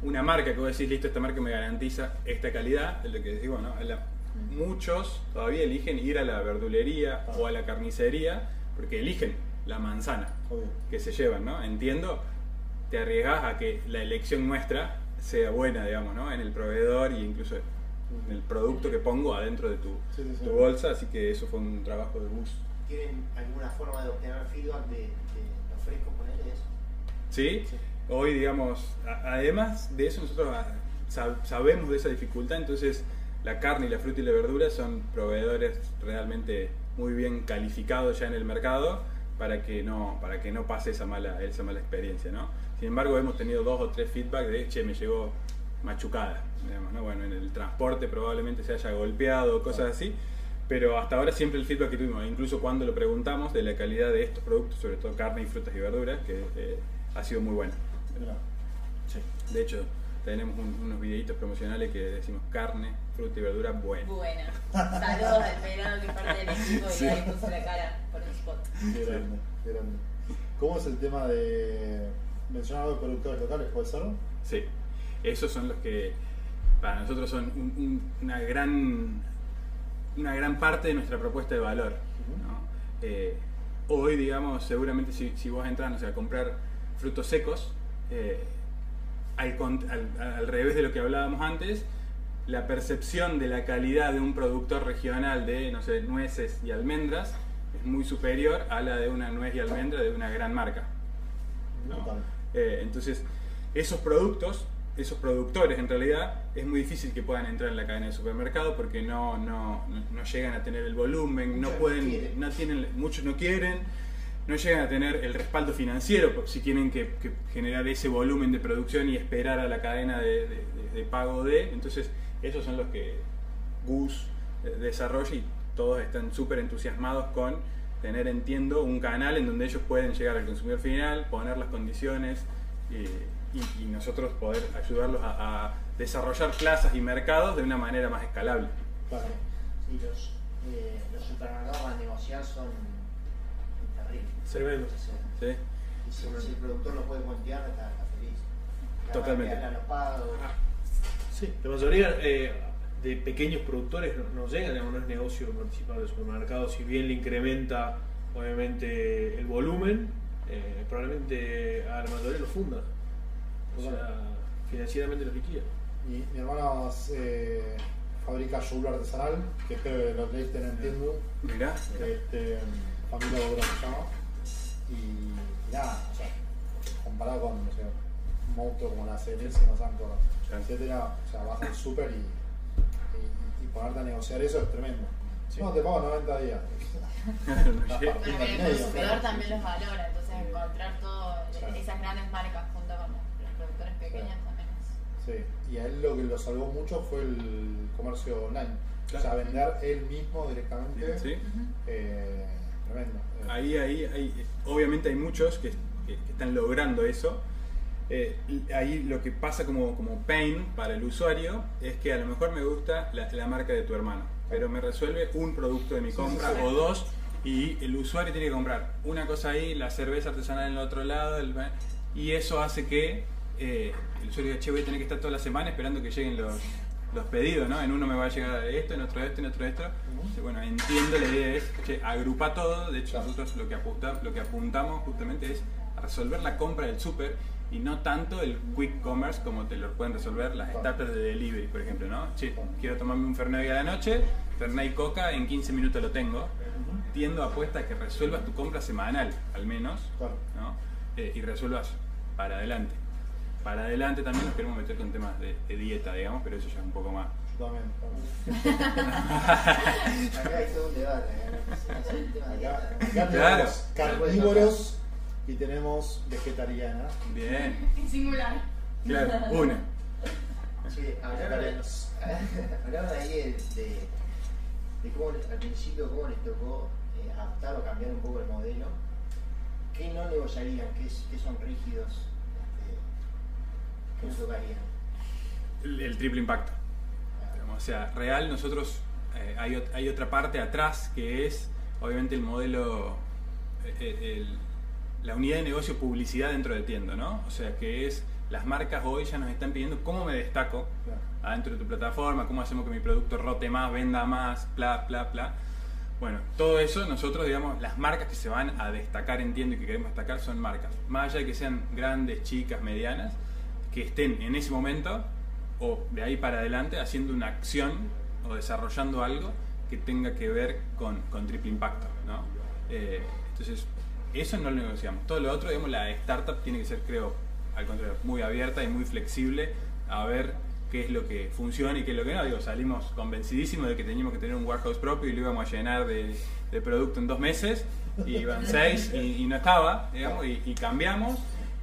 una marca que vos decís, listo, esta marca me garantiza esta calidad, es lo que digo, ¿no? La- muchos todavía eligen ir a la verdulería o a la carnicería porque eligen la manzana Obvio. que se llevan, ¿no? Entiendo, te arriesgas a que la elección nuestra sea buena, digamos, ¿no? En el proveedor e incluso en el producto que pongo adentro de tu, Sí, sí, sí. tu bolsa, así que eso fue un trabajo de bus. ¿Tienen alguna forma de obtener feedback de, de los frescos, ponerle eso? ¿Sí? Hoy, digamos, a- además de eso, nosotros ah, sab- sabemos de esa dificultad, entonces la carne y la fruta y la verdura son proveedores realmente muy bien calificados ya en el mercado para que no, para que no pase esa mala, esa mala experiencia, ¿no? Sin embargo, hemos tenido dos o tres feedback de, che, me llegó machucada, digamos, ¿no? Bueno, en el transporte probablemente se haya golpeado, cosas así, pero hasta ahora siempre el feedback que tuvimos, incluso cuando lo preguntamos de la calidad de estos productos, sobre todo carne y frutas y verduras, que eh, ha sido muy De hecho, tenemos un- unos videitos promocionales que decimos carne, fruta y verdura buena. Buena. Saludos al pelado que es parte del equipo y Sí. ahí puso la cara por un spot. Qué grande, qué grande. ¿Cómo es el tema de mencionar algo de productores locales? ¿Puede ser? Sí, esos son los que para nosotros son un- un- una gran una gran parte de nuestra propuesta de valor. ¿no? Eh, hoy, digamos, seguramente si, si vos entras no sé, a comprar frutos secos, eh, al, al- al revés de lo que hablábamos antes, la percepción de la calidad de un productor regional de, no sé, nueces y almendras es muy superior a la de una nuez y almendra de una gran marca. Eh, entonces, esos productos, esos productores en realidad, es muy difícil que puedan entrar en la cadena de supermercado porque no, no, no, no llegan a tener el volumen, no Muchos pueden, no tienen, muchos no quieren, no llegan a tener el respaldo financiero si tienen que, que generar ese volumen de producción y esperar a la cadena de, de- pago de. Entonces, esos son los que Gus eh, desarrolla y todos están súper entusiasmados con tener, entiendo, un canal en donde ellos pueden llegar al consumidor final, poner las condiciones eh, y, y nosotros poder ayudarlos a, desarrollar plazas y mercados de una manera más escalable. Claro. Sí, los, eh, los supermercados a negociar son. Tremendo. ¿sí? si, si el productor lo puede cuentear, está, está feliz. La Totalmente. pagos. Sí, la mayoría eh, de pequeños productores no, no llegan, digamos, no es negocio participar del supermercado, si bien le incrementa obviamente el volumen, eh, probablemente a la mayoría lo funda. O sea, financieramente lo liquida. Mi, mi hermano eh, fabrica yogur artesanal, que espero que lo leíste en Entiendo. Mirá, Este, familia Bobra se llama. Y, nada, o sea, comparado con no sé, un monstruo como la CNS, Santo, Claro. etcétera, o sea, vas al súper y, y, y ponerte a negociar eso es tremendo. No, te pago 90 días. no. Bueno, que el consumidor también los valora, entonces encontrar todas Claro. esas grandes marcas junto con los productores pequeños también es. Sí, y a él lo que lo salvó mucho fue el comercio online. O sea, vender él mismo directamente. ¿Sí? Eh, tremendo. Ahí, ahí, ahí, obviamente hay muchos que, que- que están logrando eso. Eh, ahí lo que pasa como, como pain para el usuario es que a lo mejor me gusta la, la marca de tu hermano. pero me resuelve un producto de mi compra sí, sí. o dos y el usuario tiene que comprar una cosa ahí, la cerveza artesanal en el otro lado el- y eso hace que eh, el usuario diga, che, voy a tener que estar toda la semana esperando que lleguen los, los pedidos, ¿no? En uno me va a llegar esto, en otro esto, en otro esto. Entonces, bueno, entiendo, la idea es, che, agrupa todo, de hecho nosotros lo que, apunta, lo que apuntamos justamente es a resolver la compra del súper y no tanto el quick commerce como te lo pueden resolver las startups de delivery, por ejemplo, ¿no? Che, quiero tomarme un Fernet a la noche, Fernet y Coca, en 15 minutos lo tengo. Tiendo apuesta a que resuelvas tu compra semanal, al menos. ¿no? Eh, y resuelvas para adelante. Para adelante también nos queremos meter con temas de, de dieta, digamos, pero eso ya es un poco más. También, también. Acá hay todo un debate. de Acá, tenemos carnívoros y tenemos vegetarianas. Bien, En singular. claro, una. Sí, Vegetarianos. hablaron ahí de, de, de cómo al principio cómo les tocó eh, adaptar o cambiar un poco el modelo. ¿Qué no negociarían? ¿Qué, es- qué son rígidos? El, el triple impacto. O sea, real, nosotros eh, hay, ot- hay otra parte atrás que es, obviamente, el modelo, eh, eh, el- la unidad de negocio publicidad dentro de tienda, ¿no? O sea, que es, las marcas hoy ya nos están pidiendo cómo me destaco Claro. adentro de tu plataforma, cómo hacemos que mi producto rote más, venda más, bla, bla, bla. Bueno, todo eso nosotros, digamos, las marcas que se van a destacar en tienda y que queremos destacar son marcas, más allá de que sean grandes, chicas, medianas, que estén en ese momento o de ahí para adelante haciendo una acción o desarrollando algo que tenga que ver con, con triple impacto, ¿no? Eh, entonces, eso no lo negociamos. Todo lo otro, digamos, la startup tiene que ser, creo, al contrario, muy abierta y muy flexible a ver qué es lo que funciona y qué es lo que no. Digo, salimos convencidísimos de que teníamos que tener un warehouse propio y lo íbamos a llenar de, de producto en dos meses y iban seis y, y no estaba, digamos, y, y cambiamos.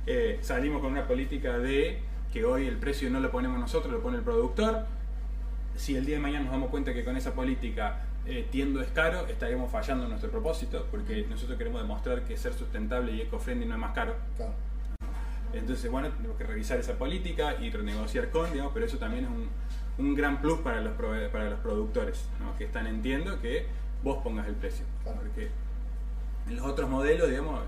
Eh, salimos con una política de que hoy el precio no lo ponemos nosotros, lo pone el productor. Si el día de mañana nos damos cuenta que con esa política eh, tiendo es caro, estaríamos fallando en nuestro propósito, porque nosotros queremos demostrar que ser sustentable y eco-friendly no es más caro. Claro. Entonces, bueno, tenemos que revisar esa política y renegociar con, digamos, pero eso también es un, un gran plus para los, para los productores, ¿no? que están entiendo que vos pongas el precio. Claro. Porque en los otros modelos, digamos,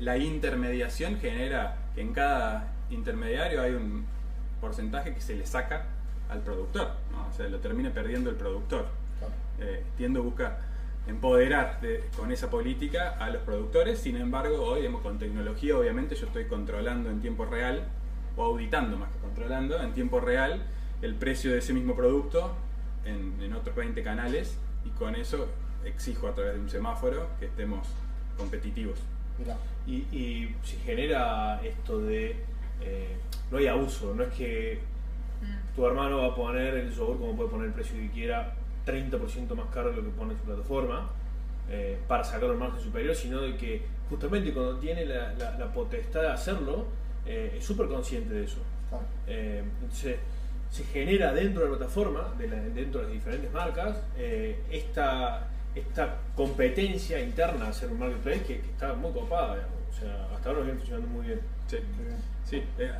la intermediación genera que en cada intermediario hay un porcentaje que se le saca al productor, ¿no? o sea, lo termina perdiendo el productor. Claro. Eh, Tiendo busca empoderar de- con esa política a los productores, sin embargo, hoy digamos, con tecnología obviamente yo estoy controlando en tiempo real, o auditando más que controlando, en tiempo real el precio de ese mismo producto en, en otros 20 canales y con eso exijo a través de un semáforo que estemos competitivos. Mirá. Y, y se genera esto de. eh, no hay abuso, no es que Mm. tu hermano va a poner el yogur como puede poner el precio que quiera, 30% más caro de lo que pone en su plataforma, eh, para sacar un margen superior, sino de que justamente cuando tiene la, la- la potestad de hacerlo, eh, es súper consciente de eso. Claro. Eh, entonces, se genera dentro de la plataforma, de la- dentro de las diferentes marcas, eh, esta, esta competencia interna a hacer un marketplace que, que está muy copada. digamos. O sea, hasta ahora viene funcionando muy bien. Sí, sí. eh,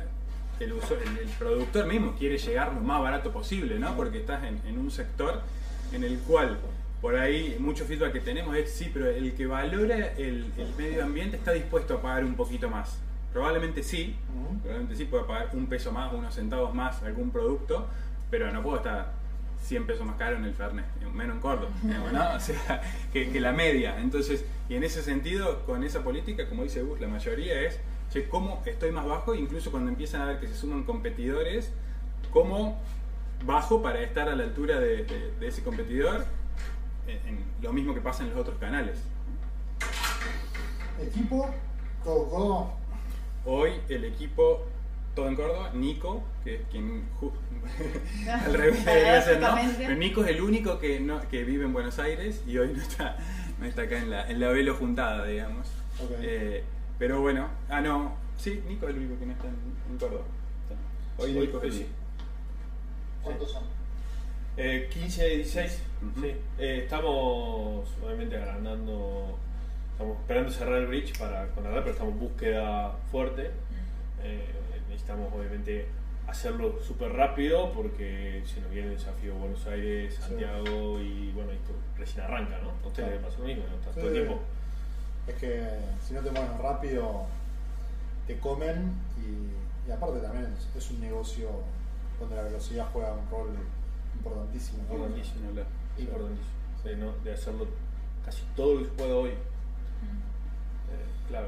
el, uso- el- el productor mismo quiere llegar lo más barato posible, ¿no? Porque estás en, en un sector en el cual por ahí mucho feedback que tenemos es sí, pero el que valora el, el medio ambiente está dispuesto a pagar un poquito más. Probablemente sí, probablemente sí pueda pagar un peso más, unos centavos más algún producto, pero no puedo estar 100 pesos más caro en el Fernet, menos en Córdoba. O sea, que, que la media. Entonces, y en ese sentido, con esa política, como dice Gus, la mayoría es, che, ¿cómo estoy más bajo? Incluso cuando empiezan a ver que se suman competidores, ¿cómo bajo para estar a la altura de, de- de ese competidor? En, en lo mismo que pasa en los otros canales. Equipo, todo Córdoba. Hoy el equipo todo en Córdoba, Nico, que es quien al revés debería ser, ¿no? Pero Nico es el único que no, que vive en Buenos Aires y hoy no está, no está acá en la, en la velo juntada, digamos. Eh, pero bueno, ah no, sí, Nico es el único que no está en, en Córdoba. Hoy Sí, Nico es el sí. ¿Cuántos son? Eh, 15 y 16, Ujú. sí. Eh, estamos obviamente agrandando, estamos esperando cerrar el bridge para contratar, pero estamos en búsqueda fuerte. Eh, necesitamos obviamente hacerlo súper rápido porque se nos viene el desafío de Buenos Aires, Sí. Santiago y bueno, esto recién arranca, ¿no? A ustedes Claro. les pasa lo mismo, ¿no? Estás Sí. todo el tiempo. Es que si no te mueves rápido, te comen y, y aparte también es, es un negocio donde la velocidad juega un rol importantísimo. ¿no? Importantísimo. Hablar. Importantísimo. Sí, ¿no? De hacerlo casi todo lo que se pueda hoy. Mm. eh, clave.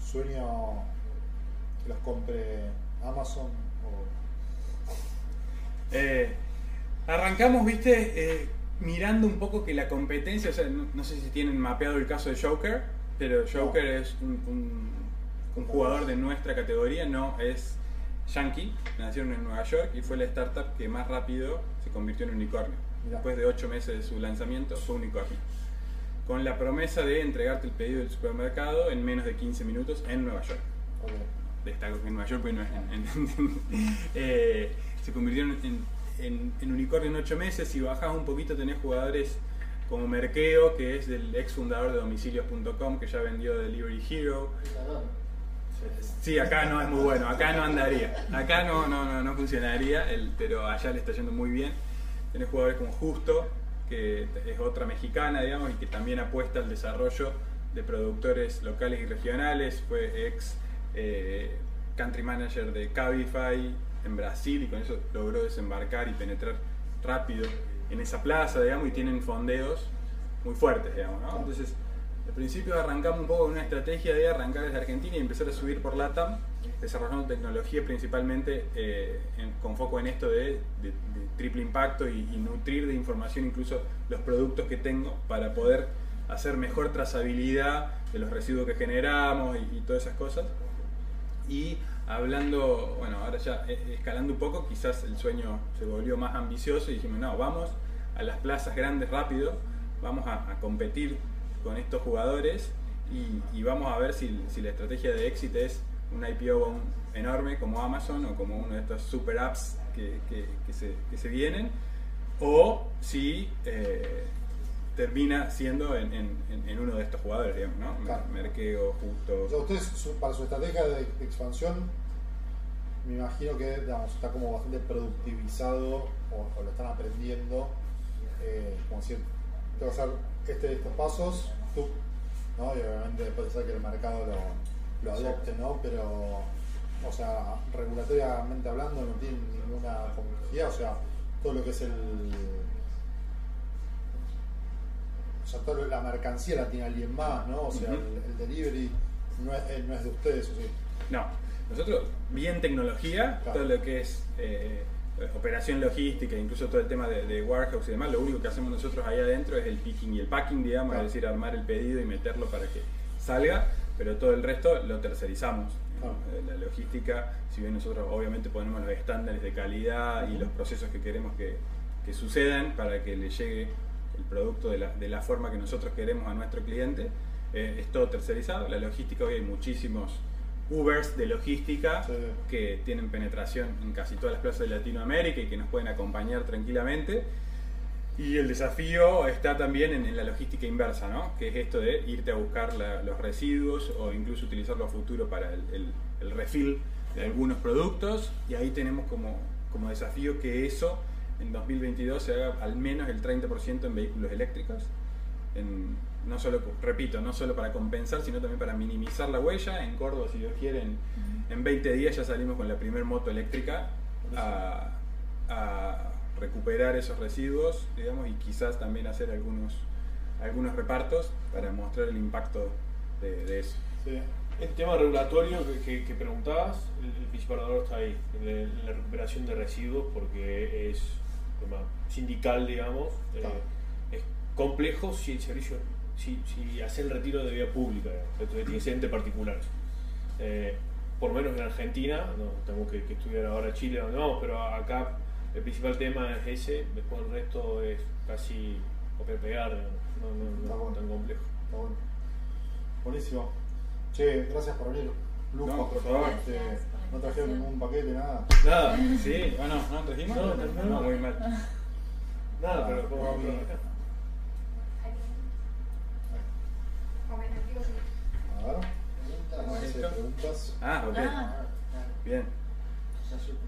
Sueño que los compre Amazon o Eh, arrancamos, viste, eh, mirando un poco que la competencia, o sea, no, no sé si tienen mapeado el caso de Joker, pero Joker es un, un- un jugador de nuestra categoría, no es yankee, nacieron en Nueva York y fue la startup que más rápido se convirtió en unicornio. Después de 8 meses de su lanzamiento, fue unicornio. Con la promesa de entregarte el pedido del supermercado en menos de 15 minutos en Nueva York o- destaco que en Nueva York, en- en- eh, se convirtieron en, unicornio en 8 meses. Si bajás un poquito tenés jugadores como Merkeo, que es el ex fundador de domicilios.com, que ya vendió Delivery Hero. Sí, acá no es muy bueno, acá no andaría, acá no, no, no, no funcionaría, el- pero allá le está yendo muy bien. Tenés jugadores como Justo, que es otra mexicana, digamos, y que también apuesta al desarrollo de productores locales y regionales. Fue ex eh, country manager de Cabify en Brasil y con eso logró desembarcar y penetrar rápido en esa plaza, digamos, y tienen fondeos muy fuertes, digamos. Entonces, al principio arrancamos un poco con una estrategia de arrancar desde Argentina y empezar a subir por LATAM, desarrollando tecnología principalmente eh, con foco en esto de, triple impacto y, nutrir de información incluso los productos que tengo para poder hacer mejor trazabilidad de los residuos que generamos y todas esas cosas. Y hablando, bueno, ahora ya eh, escalando un poco, quizás el sueño se volvió más ambicioso y dijimos, no, vamos a las plazas grandes rápido, vamos a, competir con estos jugadores y, vamos a ver si, si la estrategia de éxito es un IPO enorme como Amazon o como uno de estos super apps que, que se vienen, o si eh, termina siendo en, en- en- uno de estos jugadores, digamos, ¿no? Claro. Merkeo, justo. O sea, ustedes, su- para su estrategia de, de expansión, me imagino que digamos, está como bastante productivizado o, o lo están aprendiendo. eh, como decir, tengo que hacer este, estos pasos, tú, ¿no? Y obviamente después de hacer que el mercado lo, lo adopte, ¿no? Pero, o sea, regulatoriamente hablando, no tiene ninguna complejidad, o sea, todo lo que es el. O sea, toda la mercancía la tiene alguien más, ¿no? O sea, el, el delivery no es, eh, no es de ustedes, o sea, No, nosotros bien tecnología, Claro. todo lo que es eh, operación logística, incluso todo el tema de, de warehouse y demás, lo único que hacemos nosotros ahí adentro es el picking y el packing, digamos, Claro. es decir, armar el pedido y meterlo para que salga, pero todo el resto lo tercerizamos. Claro. Eh, La logística, si bien nosotros obviamente ponemos los estándares de calidad y los procesos que queremos que, que sucedan para que le llegue el producto de la, de la forma que nosotros queremos a nuestro cliente, eh, es todo tercerizado. La logística, hoy hay muchísimos Ubers de logística Sí. que tienen penetración en casi todas las plazas de Latinoamérica y que nos pueden acompañar tranquilamente. Y el desafío está también en, en la logística inversa, ¿no? que es esto de irte a buscar la- los residuos o incluso utilizarlo a futuro para el, el- el refill de algunos productos. Y ahí tenemos como, como desafío que eso en 2022 se haga al menos el 30% en vehículos eléctricos. En- no solo, repito, no solo para compensar, sino también para minimizar la huella. En Córdoba, si Dios quiere, en, en 20 días ya salimos con la primer moto eléctrica a, a recuperar esos residuos, digamos, y quizás también hacer algunos, algunos repartos para mostrar el impacto de, de eso. sí. El tema regulatorio que, que- que preguntabas, el, el principal está ahí, la, la recuperación de residuos, porque es tema sindical, digamos. eh, es complejo si el servicio, si, si hacer el retiro de vía pública, digamos, entonces tiene que ser entre particulares. Eh, por lo menos en Argentina, no tengo que, que estudiar ahora Chile, donde vamos, pero acá el principal tema es ese, después el resto es casi copiar pegar, digamos, no, no, no bueno. tan complejo. Está bueno. Buenísimo. Che, gracias por venir. Lujo. No, por favor. Este, no trajeron ningún paquete, nada. Nada, Sí, ¿o no? ¿No trajimos? No, no, no. muy mal. nada, pero Ah. Preguntas. Vamos a hacer preguntas. Ah, ok. Ah, Bien.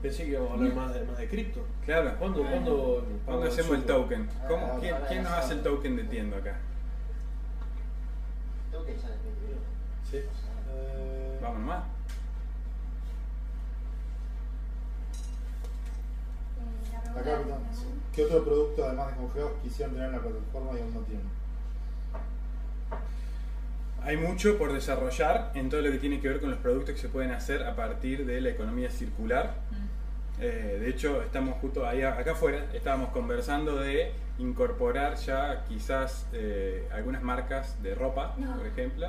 Pensé que íbamos a hablar más de, más de cripto. Claro. ¿Cuándo, cuándo, ¿Cuándo hacemos el token? ¿Cómo, Ah, quién, quién nos hace el token de tiendo acá? Tengo que ya en el 21. Sí. Eh, Vamos nomás. ¿Qué otro producto además de congelados quisieran tener en la plataforma y aún no tienen? Hay mucho por desarrollar en todo lo que tiene que ver con los productos que se pueden hacer a partir de la economía circular. Eh, de hecho, estamos justo ahí acá afuera, estábamos conversando de incorporar ya quizás eh, algunas marcas de ropa, No. por ejemplo.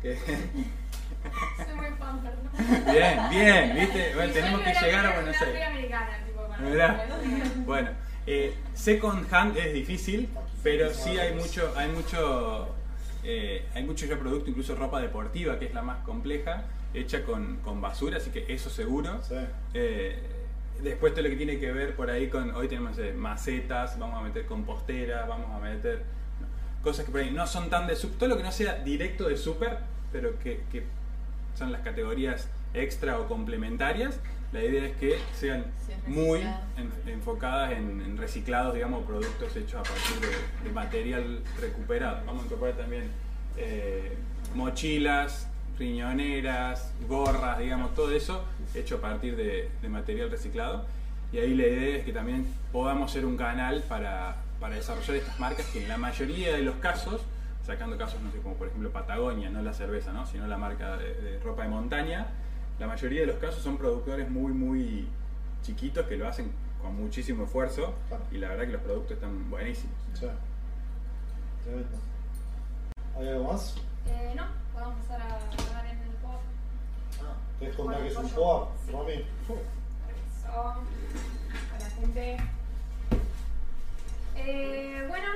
que- Soy muy fan, perdón. bien, bien, ¿viste? Bueno, tenemos que llegar a Buenos Aires. feria americana, tipo, para Mirá. para- Bueno, eh, second hand es difícil, pero sí hay mucho, hay mucho, eh, hay mucho ya producto, incluso ropa deportiva, que es la más compleja, hecha con, con basura, así que eso seguro. Sí. Eh, después todo lo que tiene que ver por ahí con, hoy tenemos eh, macetas, vamos a meter composteras, vamos a meter cosas que por ahí no son tan de super, todo lo que no sea directo de super, pero que, que son las categorías extra o complementarias, la idea es que sean muy enfocadas en, en reciclados, digamos, productos hechos a partir de, de material recuperado. Vamos a incorporar también eh, mochilas, riñoneras, gorras, digamos, todo eso hecho a partir de, de material reciclado. Y ahí la idea es que también podamos ser un canal para, para desarrollar estas marcas que en la mayoría de los casos, sacando casos, no sé, como por ejemplo Patagonia, no la cerveza, ¿no? sino la marca de, de ropa de montaña, la mayoría de los casos son productores muy, muy chiquitos que lo hacen con muchísimo esfuerzo Claro. y la verdad que los productos están buenísimos. Sí. Tremendo. ¿Hay algo más? Eh, no, podemos pasar a hablar en el pop. Ah, ¿Querés contar Bueno, que es un pollo. POA, Romy? Eso, a la gente. Eh, bueno,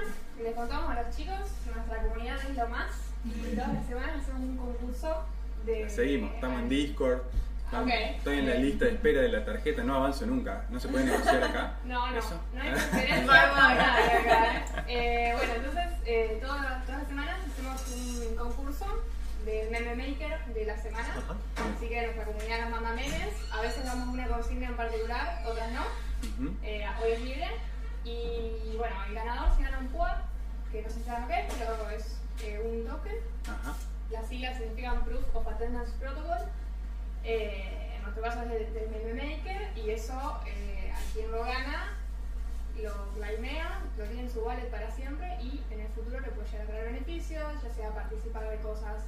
les contamos a los chicos, nuestra comunidad es lo más. Y todas las semanas hacemos un concurso de. Seguimos, estamos en Discord, estamos- estoy en la lista de espera de la tarjeta, no avanzo nunca, no se puede negociar acá. No, no, ¿Eso? no hay preferencia No, acá. ¿eh? Eh, bueno, entonces eh, todas, todas las semanas hacemos un concurso del meme maker de la semana. Así que nuestra comunidad nos manda memes. A veces damos una consigna en particular, otras no. Eh, hoy es libre. Y bueno, el ganador se gana un quad, que no sé si saben qué es, pero es eh, un token. Ajá. Las siglas significan Proof of Attendance Protocol. Eh, en nuestro caso es del, del Meme Maker y eso eh, a quien lo gana lo claimea, lo tiene en su wallet para siempre y en el futuro le puede llegar a traer beneficios, ya sea participar de cosas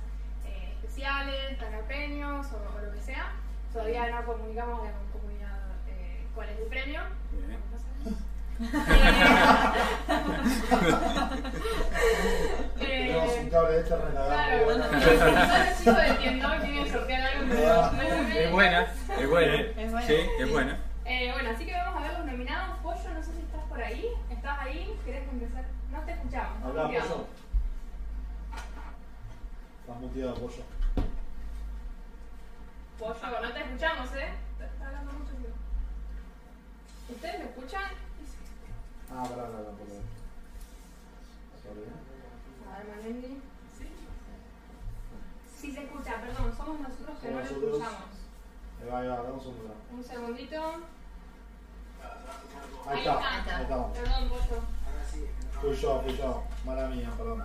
eh, especiales, ganar premios o, o lo que sea. Todavía no comunicamos a la comunidad eh, cuál es el premio. Bien. Tenemos un cable de Claro, de quieren sortear algo. Es buena, es buena. Es buena. Sí, es buena. Eh, bueno, así que vamos a ver los nominados. Pollo, no sé si estás por ahí. ¿Estás ahí? ¿Querés empezar? No te escuchamos. Habla, muteado. pollo. Estás muteado, pollo. Pollo, no te escuchamos, ¿eh? Está hablando mucho. ¿Ustedes me escuchan? Ah, pará, pará, pará. pará. A ver, Manendi. Sí se escucha, perdón, somos nosotros que no lo escuchamos. Ahí va, ahí va, damos un segundo. Un segundito. Ahí Ahí está, está. ahí estamos. Perdón, Pollo. Fui yo, fui yo. Mala mía, perdón.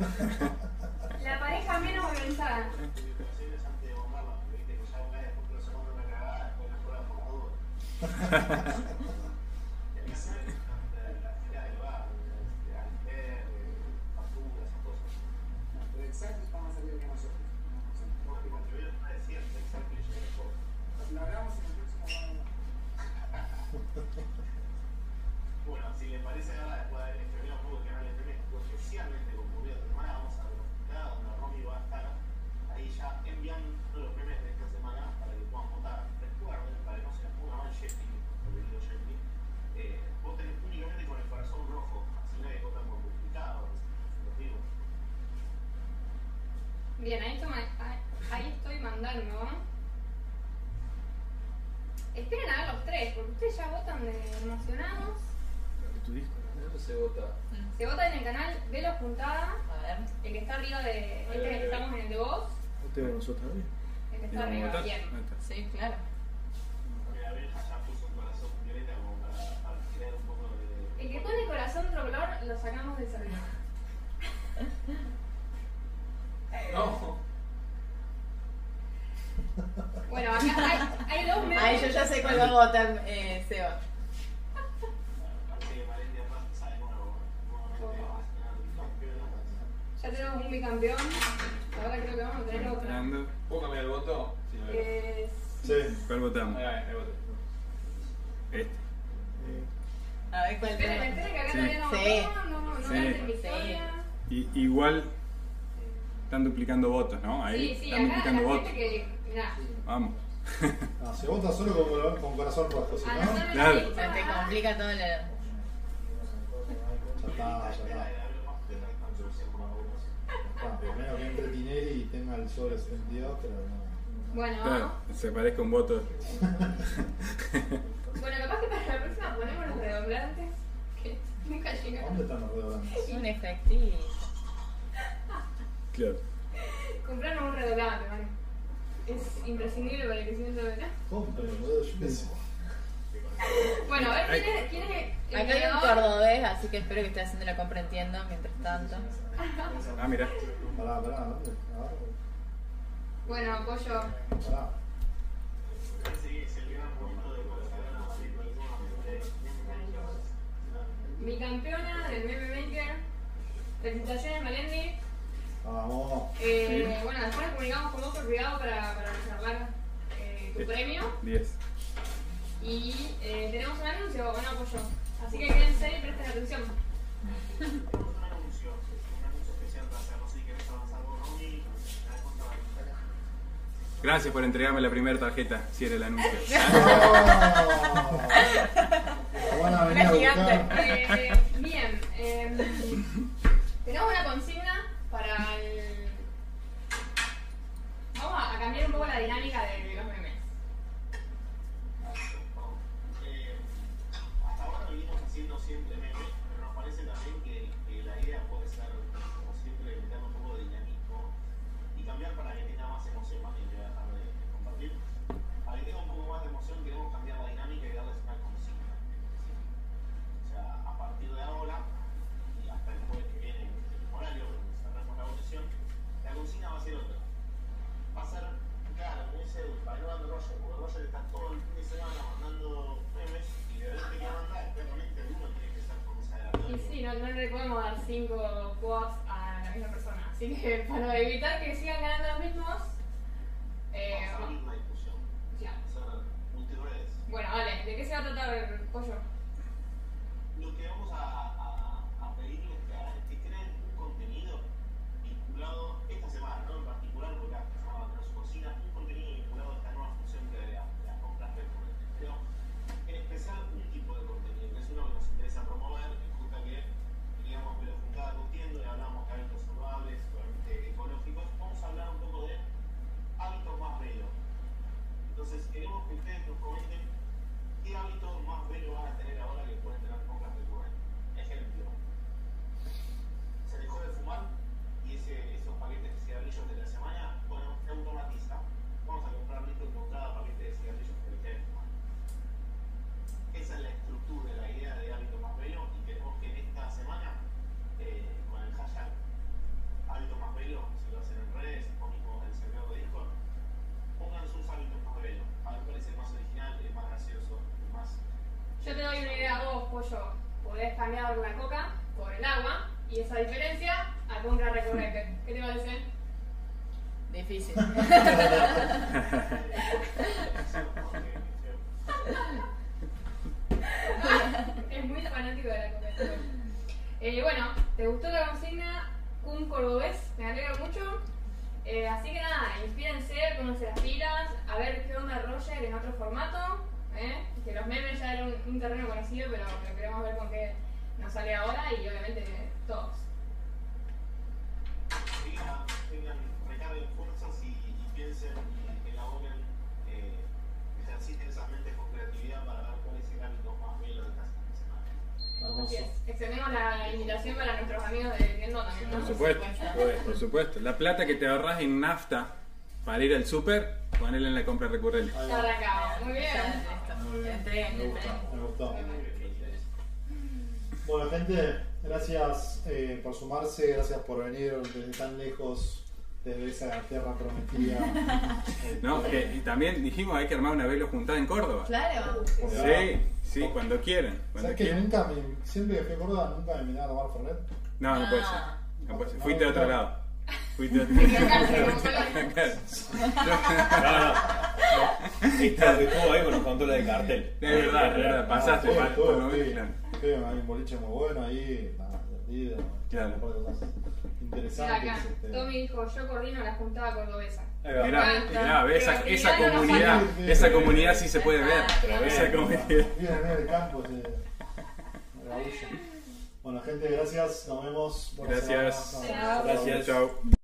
La pareja menos organizada. Bien, ahí, toma- ahí- estoy mandando. Esperen a ver los tres, porque ustedes ya votan de emocionados. Tu disco, Se vota. Se vota en el canal de los Puntada, A ver. el que está arriba de este que estamos en el de voz. ¿No te nosotros también? El que ¿Y está arriba, bien. Sí, claro. Porque la abeja ya puso un corazón violeta como para, para crear un poco de. El que pone corazón otro color lo sacamos del servicio. No. Bueno, acá hay, hay dos memes. Ay, yo ya sé cuál va a votar eh, Seba. Ya tenemos un bicampeón. Ahora creo que vamos a tener otro. ¿Puedo cambiar el voto? Sí, lo Sí. ¿Cuál votamos? Ahí, ahí, ahí voté. Este. A ver cuál Esperen, esperen que acá Sí. todavía no Sí. votó, no, no Sí. levanten victoria. Y, igual están duplicando votos, ¿no? Ahí Sí, sí, están acá duplicando la votos. gente que. Mirá, Vamos. No, se vota solo con, con corazón rojo, si no. anotame Ya la Claro. Se te complica todo lo... está, ya está. Ya está. Primero que entre Tinelli y tenga el sobre 72, pero no. Bueno, Claro, se parezca un voto. bueno, capaz que para la próxima ponemos los redoblantes. Que nunca llegan. ¿Dónde están los redoblantes? Un efectivo. Claro. Compraron un redoblante, man. Es imprescindible para el crecimiento de. Bueno, a ver quién es, quién es el Acá hay un cordobés, así que espero que esté haciendo la compra mientras tanto. Ah, mira. Pará, pará, ¿dónde? A ver, Bueno, apoyo. pará. Parece que es el gran momento de colocar a Valeria nuevamente. Bicampeona del Meme Maker. Felicitaciones, Malendi. Vamos. Eh, Bueno, después nos comunicamos con vos por privado para, para reservar eh, tu premio. 10. Y eh, tenemos un anuncio, bueno, apoyo. Así que quédense y presten atención. Gracias por entregarme la primera tarjeta, si era el anuncio. Lo van a venir a Una gigante. buscar. Eh, bien, eh, tenemos una consigna para el. Vamos a, a cambiar 5 quads a la misma persona. Así que para evitar que sigan ganando los mismos. Eh, Vamos a abrir una discusión, ya. hacer multiredes. Bueno, vale, ¿de qué se va a tratar el pollo? Lo que vamos a, a, a pedirles que hagan es que creen un contenido vinculado, esta semana, no en particular, porque esta semana no se cocina, un contenido vinculado a esta nueva función que de la- de las compras recurrentes. Pero en especial un tipo de contenido, que es uno que nos interesa promover, y justo que queríamos ver la juntada contiendo y hablábamos de hábitos saludables, obviamente ecológicos, vamos a hablar un poco de hábitos más velos. Entonces queremos que ustedes nos comenten qué hábitos más velos van a tener ahora que pueden tener compras recurrentes. Ejemplo, se dejó de fumar y ese, esos paquetes de cigarrillos de la semana, bueno, se automatiza. Vamos a comprar listo con cada paquete de cigarrillos que deje de fumar. Esa es la estructura, la idea de hábito más bello y queremos que en esta semana, eh, con el hashtag hábito más bello, si lo hacen en redes o mismo en el servidor de Discord, pongan sus hábitos más bellos. A ver cuál es el más original, el más gracioso, el más... Yo te doy una idea a vos, pollo. Cambiar la coca por el agua y esa diferencia a compra recurrente. ¿Qué te parece? Difícil. es muy fanático de la coca. Eh, bueno, ¿te gustó la consigna? Un cordobés, me alegro mucho. Eh, así que nada, inspírense, pónganse las pilas, a ver qué onda Roger en otro formato. ¿eh? Que los memes ya eran un, un terreno conocido, pero lo queremos ver con qué nos sale ahora y obviamente todos. Sigan, tengan, recarguen fuerzas y, y piensen piensen y elaboren, eh, ejerciten esas mentes con creatividad para ver cuáles eran los más bellos de esta semana. Hermoso. Así es. Extendemos la invitación para nuestros amigos de Viendo también. Por supuesto, por supuesto. La plata que te ahorras en nafta para ir al súper, ponela en la compra recurrente. Muy bien. Muy bien. Me entreguen. me gustó. Bueno, gente, gracias eh, por sumarse, gracias por venir desde tan lejos, desde esa tierra prometida. No, que- y también dijimos hay que armar una velo juntada en Córdoba. Claro. Sí, sí, cuando quieran. Cuando ¿Sabes que nunca me, siempre que fui a Córdoba nunca me invitaron a tomar Fernet? No, no puede ser. No puede ser. No, Fuiste a otro no. lado. Otro No, no. Está, estuvo ahí con los controles de cartel. Es verdad. Pasaste, Ah, por lo estuve, menos, claro. estuve, hay un boliche muy bueno ahí, divertido. Claro. de Mira acá, este. Tommy dijo, yo coordino la juntada cordobesa. Mirá, mirá, ve, esa, no comunidad, esa comunidad sí se puede ver. Ah, Esa comunidad. Bien, en el campo. se-. Bueno, gente, gracias. Nos vemos. Buena Gracias. Chao. Gracias. Chao.